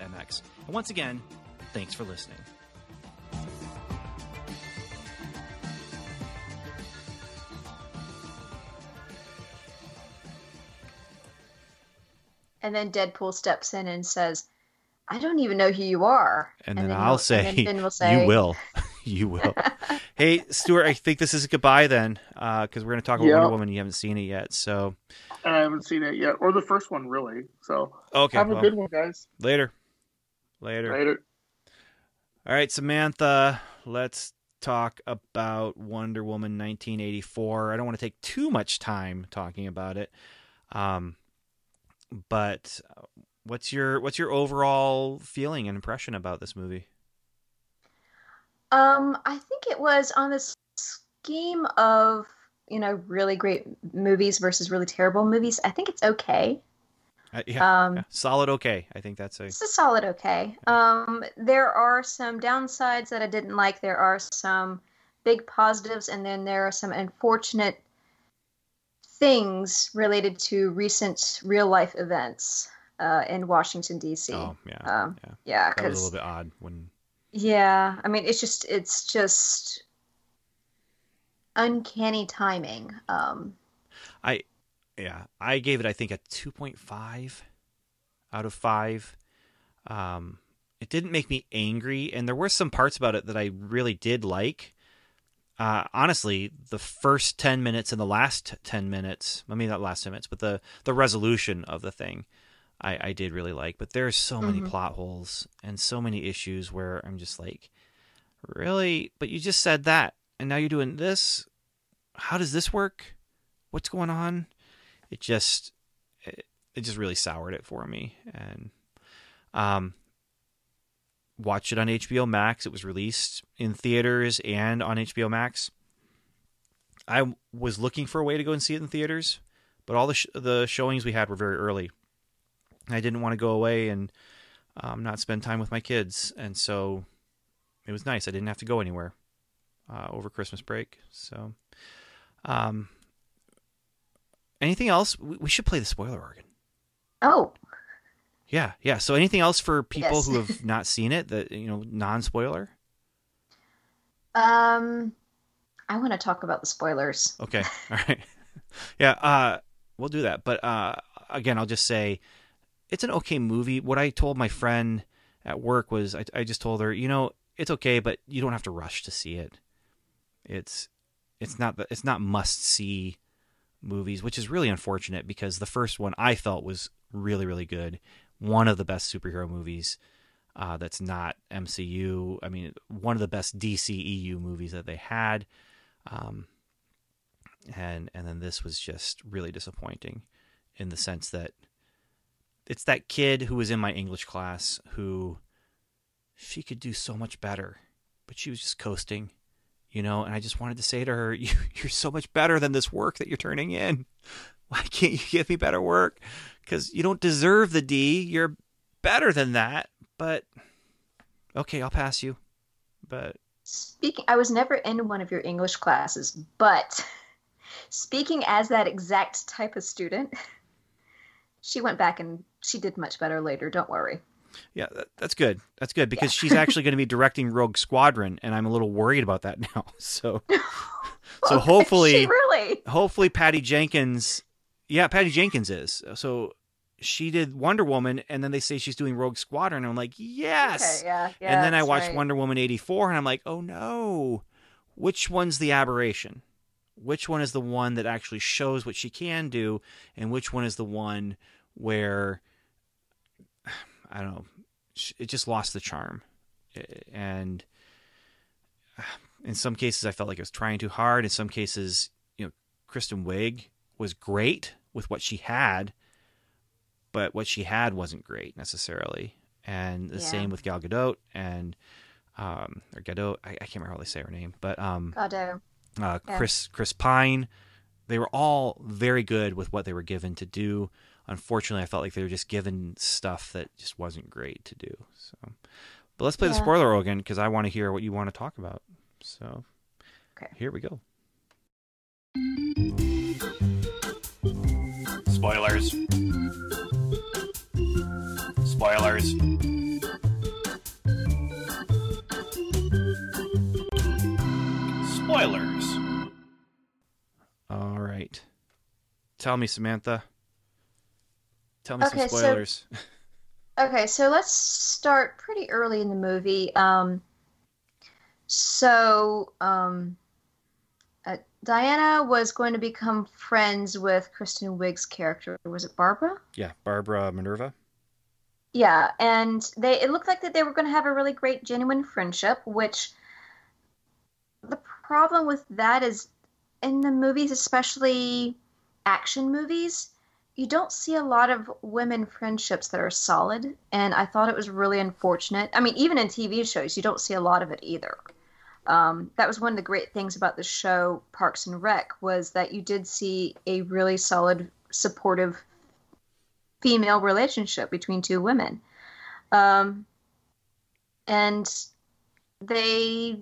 And once again, thanks for listening. And then Deadpool steps in and says, I don't even know who you are. And, then, he'll- I'll and say, then will say, you will. you will. hey, Stuart, I think this is a goodbye then, uh, because we're going to talk about Yeah. Wonder Woman. You haven't seen it yet. So, I haven't seen it yet, or the first one really. So okay. have a good one, guys. Later. Later. Later. All right, Samantha, let's talk about Wonder Woman 1984. I don't want to take too much time talking about it. Um, but uh, what's your what's your overall feeling and impression about this movie? Um, I think it was on this scheme of, you know, really great movies versus really terrible movies. I think it's okay. Uh, yeah, Um, yeah, solid okay. I think that's a It's a solid okay. Um, there are some downsides that I didn't like. There are some big positives, and then there are some unfortunate things related to recent real life events uh, in Washington D.C. oh yeah. Um, yeah. yeah, That was a little bit odd when yeah, I mean, it's just it's just uncanny timing. Um, I yeah, I gave it I think a 2.5 out of 5. Um it didn't make me angry and there were some parts about it that I really did like. Uh honestly, the first 10 minutes and the last 10 minutes, I mean not last 10 minutes, but the the resolution of the thing I I did really like, but there's so many Mhm. plot holes and so many issues where I'm just like really, but you just said that and now you're doing this. How does this work? What's going on? It just it, it just really soured it for me. And um watched it on HBO Max. It was released in theaters and on HBO Max. I was looking for a way to go and see it in theaters but all the sh- the showings we had were very early. I didn't want to go away and um, not spend time with my kids. And so it was nice. I didn't have to go anywhere uh, over Christmas break. So um anything else? We we should play the spoiler organ. oh, Yeah, yeah. So anything else for people Yes. who have not seen it that you know, non-spoiler? um, I want to talk about the spoilers. Okay, all right. Yeah, uh, we'll do that. But uh, again, I'll just say it's an okay movie. What I told my friend at work was I, I just told her, you know, it's okay, but you don't have to rush to see it. It's it's not the, it's not must see movies, which is really unfortunate because the first one I felt was really really good, one of the best superhero movies. Uh, that's not MCU. I mean, one of the best DCEU movies that they had. Um, and and then this was just really disappointing in the sense that it's that kid who was in my English class who she could do so much better, but she was just coasting, you know. And I just wanted to say to her, you, "You're so much better than this work that you're turning in. Why can't you give me better work? Because you don't deserve the D. You're better than that. But okay, I'll pass you. But Speaking, I was never in one of your English classes, but speaking as that exact type of student, she went back and she did much better later. Don't worry. Yeah, that, that's good. That's good because she's actually going to be directing Rogue Squadron, and I'm a little worried about that now. So, so hopefully, really. hopefully Patty Jenkins, yeah, Patty Jenkins is. So she did Wonder Woman, and then they say she's doing Rogue Squadron, and I'm like, yes. Okay, yeah, yeah. and then I watched right. Wonder Woman '84, and I'm like, oh no, which one's the aberration? which one is the one that actually shows what she can do, and which one is the one where I don't know, it just lost the charm, and in some cases I felt like it was trying too hard. In some cases, you know, Kristen Wiig was great with what she had, but what she had wasn't great necessarily. And the Yeah. same with Gal Gadot and um, or Gadot. I, I can't remember how they say her name, but um, Godot. uh, Yeah. Chris Chris Pine. They were all very good with what they were given to do. Unfortunately, I felt like they were just given stuff that just wasn't great to do. So, but let's play the spoiler again because I want to hear what you want to talk about. So, Okay. here we go. Spoilers. Spoilers. Spoilers. All right, tell me, Samantha. Tell me Okay, some so- Okay, so let's start pretty early in the movie. Um, so um, uh, Diana was going to become friends with Kristen Wiig's character. Was it Barbara? yeah, Barbara Minerva. Yeah, and they it looked like that they were going to have a really great, genuine friendship. Which the problem with that is, in the movies, especially action movies, you don't see a lot of women friendships that are solid, and I thought it was really unfortunate. I mean, even in TV shows, you don't see a lot of it either. Um, that was one of the great things about the show Parks and Rec was that you did see a really solid, supportive female relationship between two women. Um, and they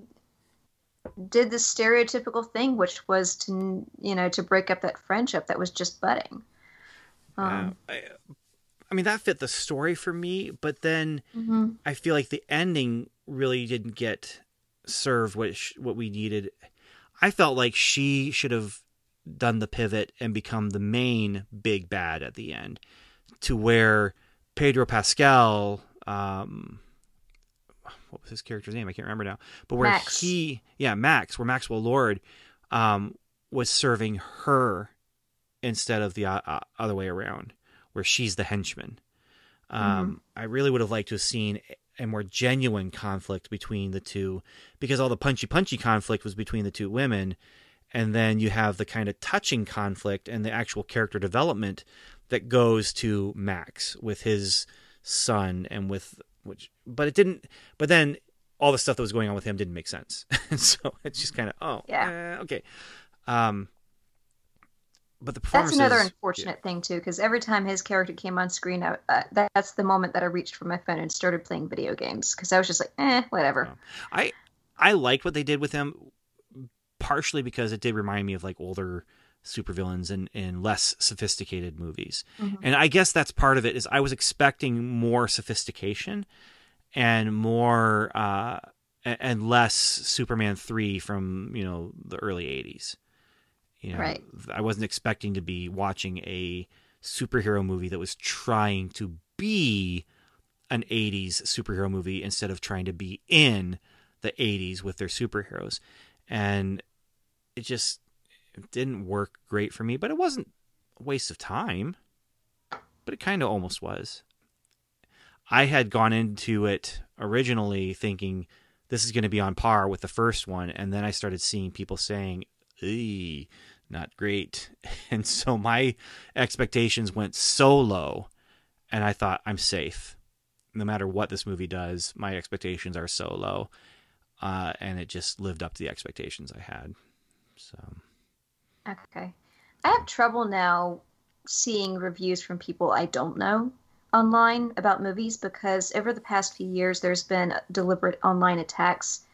did the stereotypical thing, which was to, you know, to break up that friendship that was just budding. Um, Uh, I, I mean, that fit the story for me, but then mhm. I feel like the ending really didn't get served what sh- what we needed. I felt like she should have done the pivot and become the main big bad at the end, to where Pedro Pascal, um, what was his character's name? I can't remember now. But where Max. he, yeah, Max, where Maxwell Lord, um, was serving her instead of the uh, uh, other way around, where she's the henchman. Um, I really would have liked to have seen a more genuine conflict between the two, because all the punchy punchy conflict was between the two women, and then you have the kind of touching conflict and the actual character development that goes to Max with his son and with which, but it didn't. But then all the stuff that was going on with him didn't make sense, so it's just kind of oh Yeah. eh, okay. Um, but the That's another unfortunate thing too, because every time his character came on screen, I, uh, that's the moment that I reached for my phone and started playing video games because I was just like, eh, whatever. I I liked what they did with him, partially because it did remind me of like older supervillains and in less sophisticated movies. Mhm. And I guess that's part of it. Is I was expecting more sophistication and more uh, and less Superman three from you know the early '80s. You know, Right. I wasn't expecting to be watching a superhero movie that was trying to be an 80s superhero movie instead of trying to be in the 80s with their superheroes. And it just it didn't work great for me, but it wasn't a waste of time. But it kind of almost was. I had gone into it originally thinking this is going to be on par with the first one, and then I started seeing people saying, "Eee, not great," and so my expectations went so low, and I thought I'm safe. No matter what this movie does, my expectations are so low, uh, and it just lived up to the expectations I had. So Okay. I have trouble now seeing reviews from people I don't know online about movies because over the past few years there's been deliberate online attacks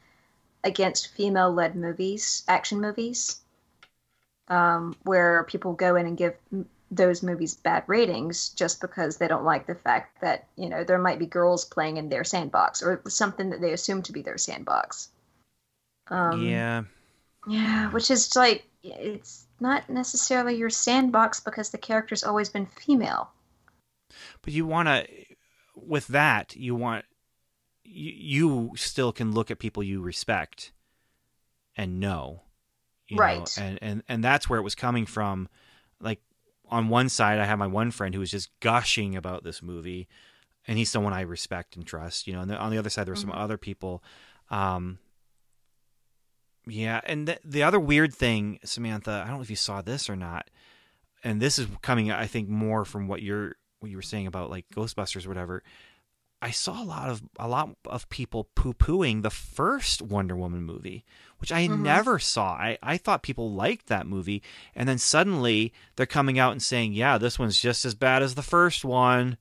against female led movies, action movies, um, where people go in and give m- those movies bad ratings just because they don't like the fact that, you know, there might be girls playing in their sandbox or something that they assume to be their sandbox. Um, yeah, yeah, which is like it's not necessarily your sandbox because the character's always been female. but you want to with that you want you, you still can look at people you respect and know you know? Right. and and and that's where it was coming from like on one side i had my one friend who was just gushing about this movie and he's someone i respect and trust you know and then on the other side there were some Mhm. other people um yeah and the, the other weird thing samantha i don't know if you saw this or not and this is coming i think more from what you're what you were saying about like ghostbusters or whatever I saw a lot of a lot of people poo pooing the first Wonder Woman movie, which I Mhm. never saw. I, I thought people liked that movie, and then suddenly they're coming out and saying, "Yeah, this one's just as bad as the first one."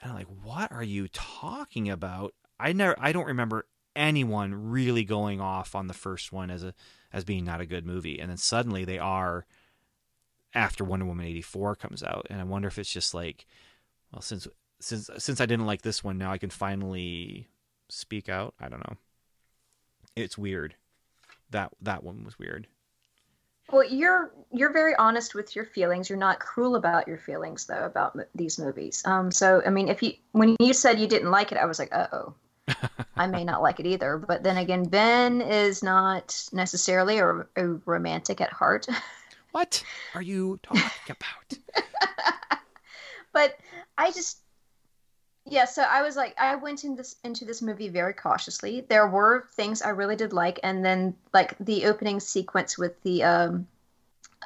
And I'm like, "What are you talking about?" I never, I don't remember anyone really going off on the first one as a as being not a good movie, and then suddenly they are after Wonder Woman eighty four comes out, and I wonder if it's just like, well, since since since I didn't like this one, now I can finally speak out. I don't know. It's weird. That that one was weird. Well, you're you're very honest with your feelings. You're not cruel about your feelings, though, about m- these movies. Um, so I mean, if you when you said you didn't like it, I was like, uh oh, I may not like it either. But then again, Ben is not necessarily a, a romantic at heart. What are you talking about? but I just yeah, so I was like I went in this into this movie very cautiously. There were things I really did like and then like the opening sequence with the um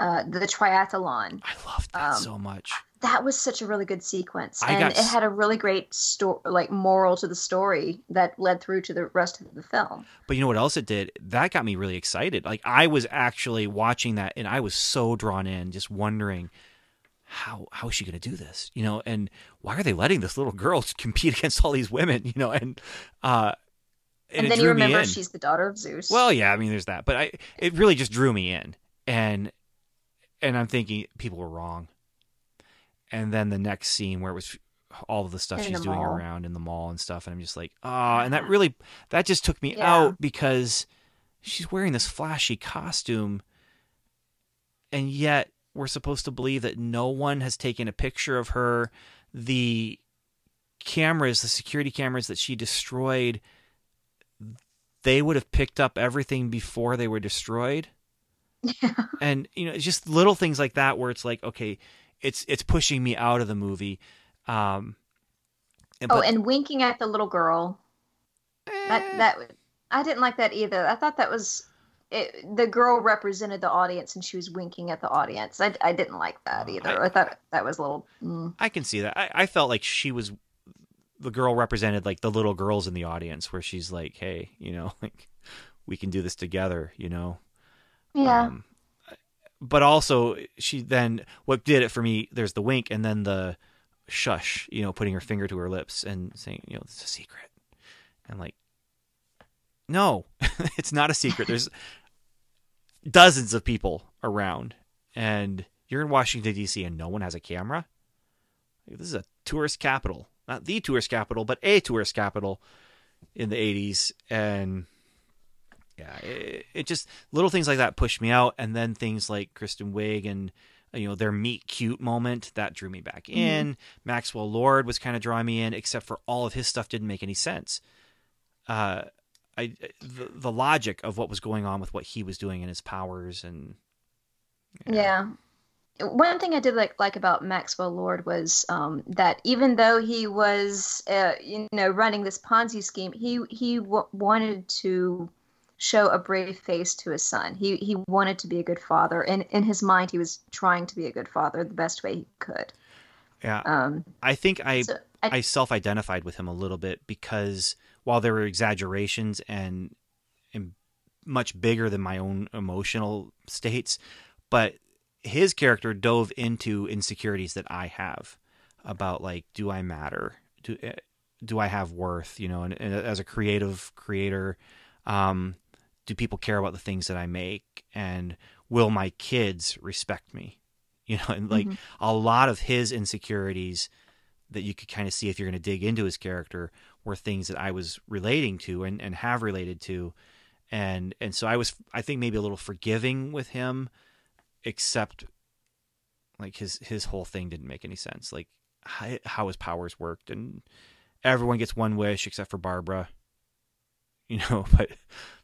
uh the triathlon. I loved that Um, so much. That was such a really good sequence I and it had a really great story like moral to the story that led through to the rest of the film. But you know what else it did? That got me really excited. Like I was actually watching that, and I was so drawn in, just wondering how how is she going to do this? You know, and why are they letting this little girl compete against all these women? You know, and uh, And, it then you remember she's the daughter of Zeus. Well, yeah, I mean, there's that, but I it really just drew me in, and and I'm thinking people were wrong. And then the next scene where it was all of the stuff In she's the doing around in the mall and stuff, and I'm just like, oh, and that really that just took me Yeah. out because she's wearing this flashy costume, and yet we're supposed to believe that no one has taken a picture of her. The cameras, the security cameras that she destroyed, they would have picked up everything before they were destroyed. Yeah. And you know, it's just little things like that where it's like, okay, it's it's pushing me out of the movie. Um, oh, but- and winking at the little girl. That eh, that I didn't like that either. I thought that was it, the girl represented the audience and she was winking at the audience. I, I didn't like that Oh, either. I- I, thought that was a little. Mm. I can see that. I, I felt like she was the girl represented like the little girls in the audience, where she's like, hey, you know, like we can do this together, you know. Yeah. Um, but also, she then what did it for me? There's the wink, and then the shush. You know, putting her finger to her lips and saying, you know, it's a secret. And like, no, it's not a secret. There's dozens of people around, and you're in Washington D.C. and no one has a camera. This is a tourist capital, not the tourist capital, but a tourist capital in the '80s, and yeah, it, it just little things like that pushed me out, and then things like Kristen Wiig and uh, you know their meet cute moment that drew me back in. Maxwell Lord was kind of drawing me in, except for all of his stuff didn't make any sense. Uh, I the, the logic of what was going on with what he was doing and his powers and yeah. One thing I did like like about Maxwell Lord was um, that even though he was, uh, you know, running this Ponzi scheme, he he w- wanted to show a brave face to his son. He he wanted to be a good father, and in his mind, he was trying to be a good father the best way he could. yeah. Um, I think I so I, I self-identified with him a little bit because while there were exaggerations and, and much bigger than my own emotional states, but his character dove into insecurities that I have about like, do I matter? Do eh, do I have worth? You know, and, and as a creative creator, um, do people care about the things that I make? And will my kids respect me? You know, and like Mhm. a lot of his insecurities that you could kind of see if you're going to dig into his character were things that I was relating to and, and have related to. And, and so I was, I think maybe a little forgiving with him, except like his, his whole thing didn't make any sense. Like how, how his powers worked and everyone gets one wish except for Barbara, you know, but,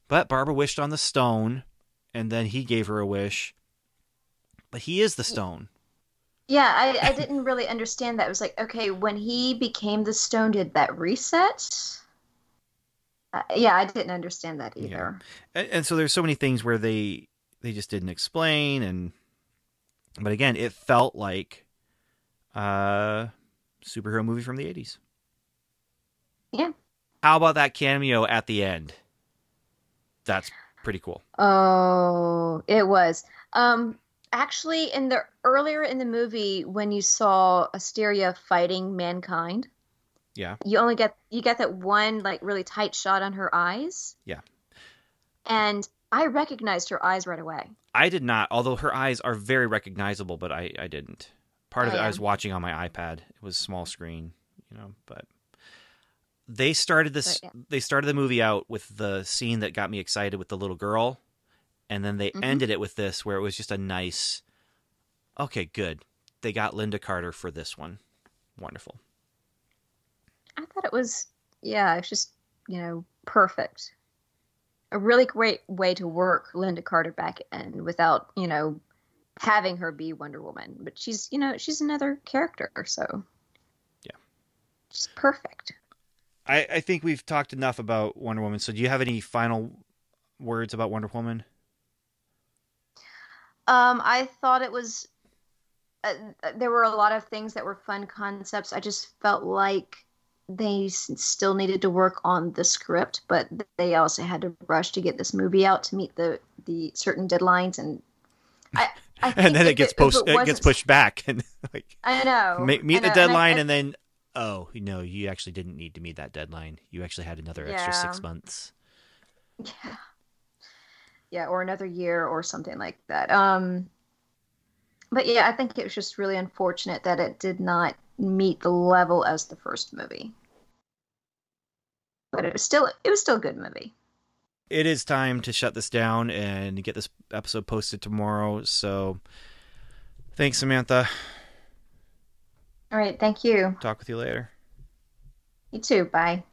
but Barbara wished on the stone and then he gave her a wish. But he is the stone. Yeah, I, I didn't really understand that. It was like, okay, when he became the stone, did that reset? Uh, yeah, I didn't understand that Yeah. either. And, and so there's so many things where they they just didn't explain and but again, it felt like a superhero movie from the 80s. Yeah. How about that cameo at the end? That's pretty cool. Oh, it was. Um, actually, in the earlier in the movie, when you saw Asteria fighting mankind, Yeah. you only get you get that one like really tight shot on her eyes. Yeah. And I recognized her eyes right away. I did not, although her eyes are very recognizable, but I, I didn't. Part of Oh, it I was watching on my iPad. It was small screen, you know, but they started this But, yeah. they started the movie out with the scene that got me excited with the little girl and then they Mhm. ended it with this where it was just a nice okay, good. They got Lynda Carter for this one. Wonderful. I thought it was yeah, it's just you know perfect. A really great way to work Lynda Carter back in without you know having her be Wonder Woman, but she's you know she's another character, so Yeah. she's perfect. I, I think we've talked enough about Wonder Woman. So do you have any final words about Wonder Woman? Um, I thought it was. Uh, there were a lot of things that were fun concepts. I just felt like they still needed to work on the script, but they also had to rush to get this movie out to meet the the certain deadlines. And I, I and then it gets post it, gets pushed back and like I know. Ma- meet I the deadline and, and then oh no you actually didn't need to meet that deadline you actually had another extra six months yeah, yeah, or another year or something like that. Um, but yeah, I think it was just really unfortunate that it did not meet the level as the first movie. But it was still it was still a good movie. it is time to shut this down and get this episode posted tomorrow so thanks samantha All right, thank you. talk with you later You too. Bye.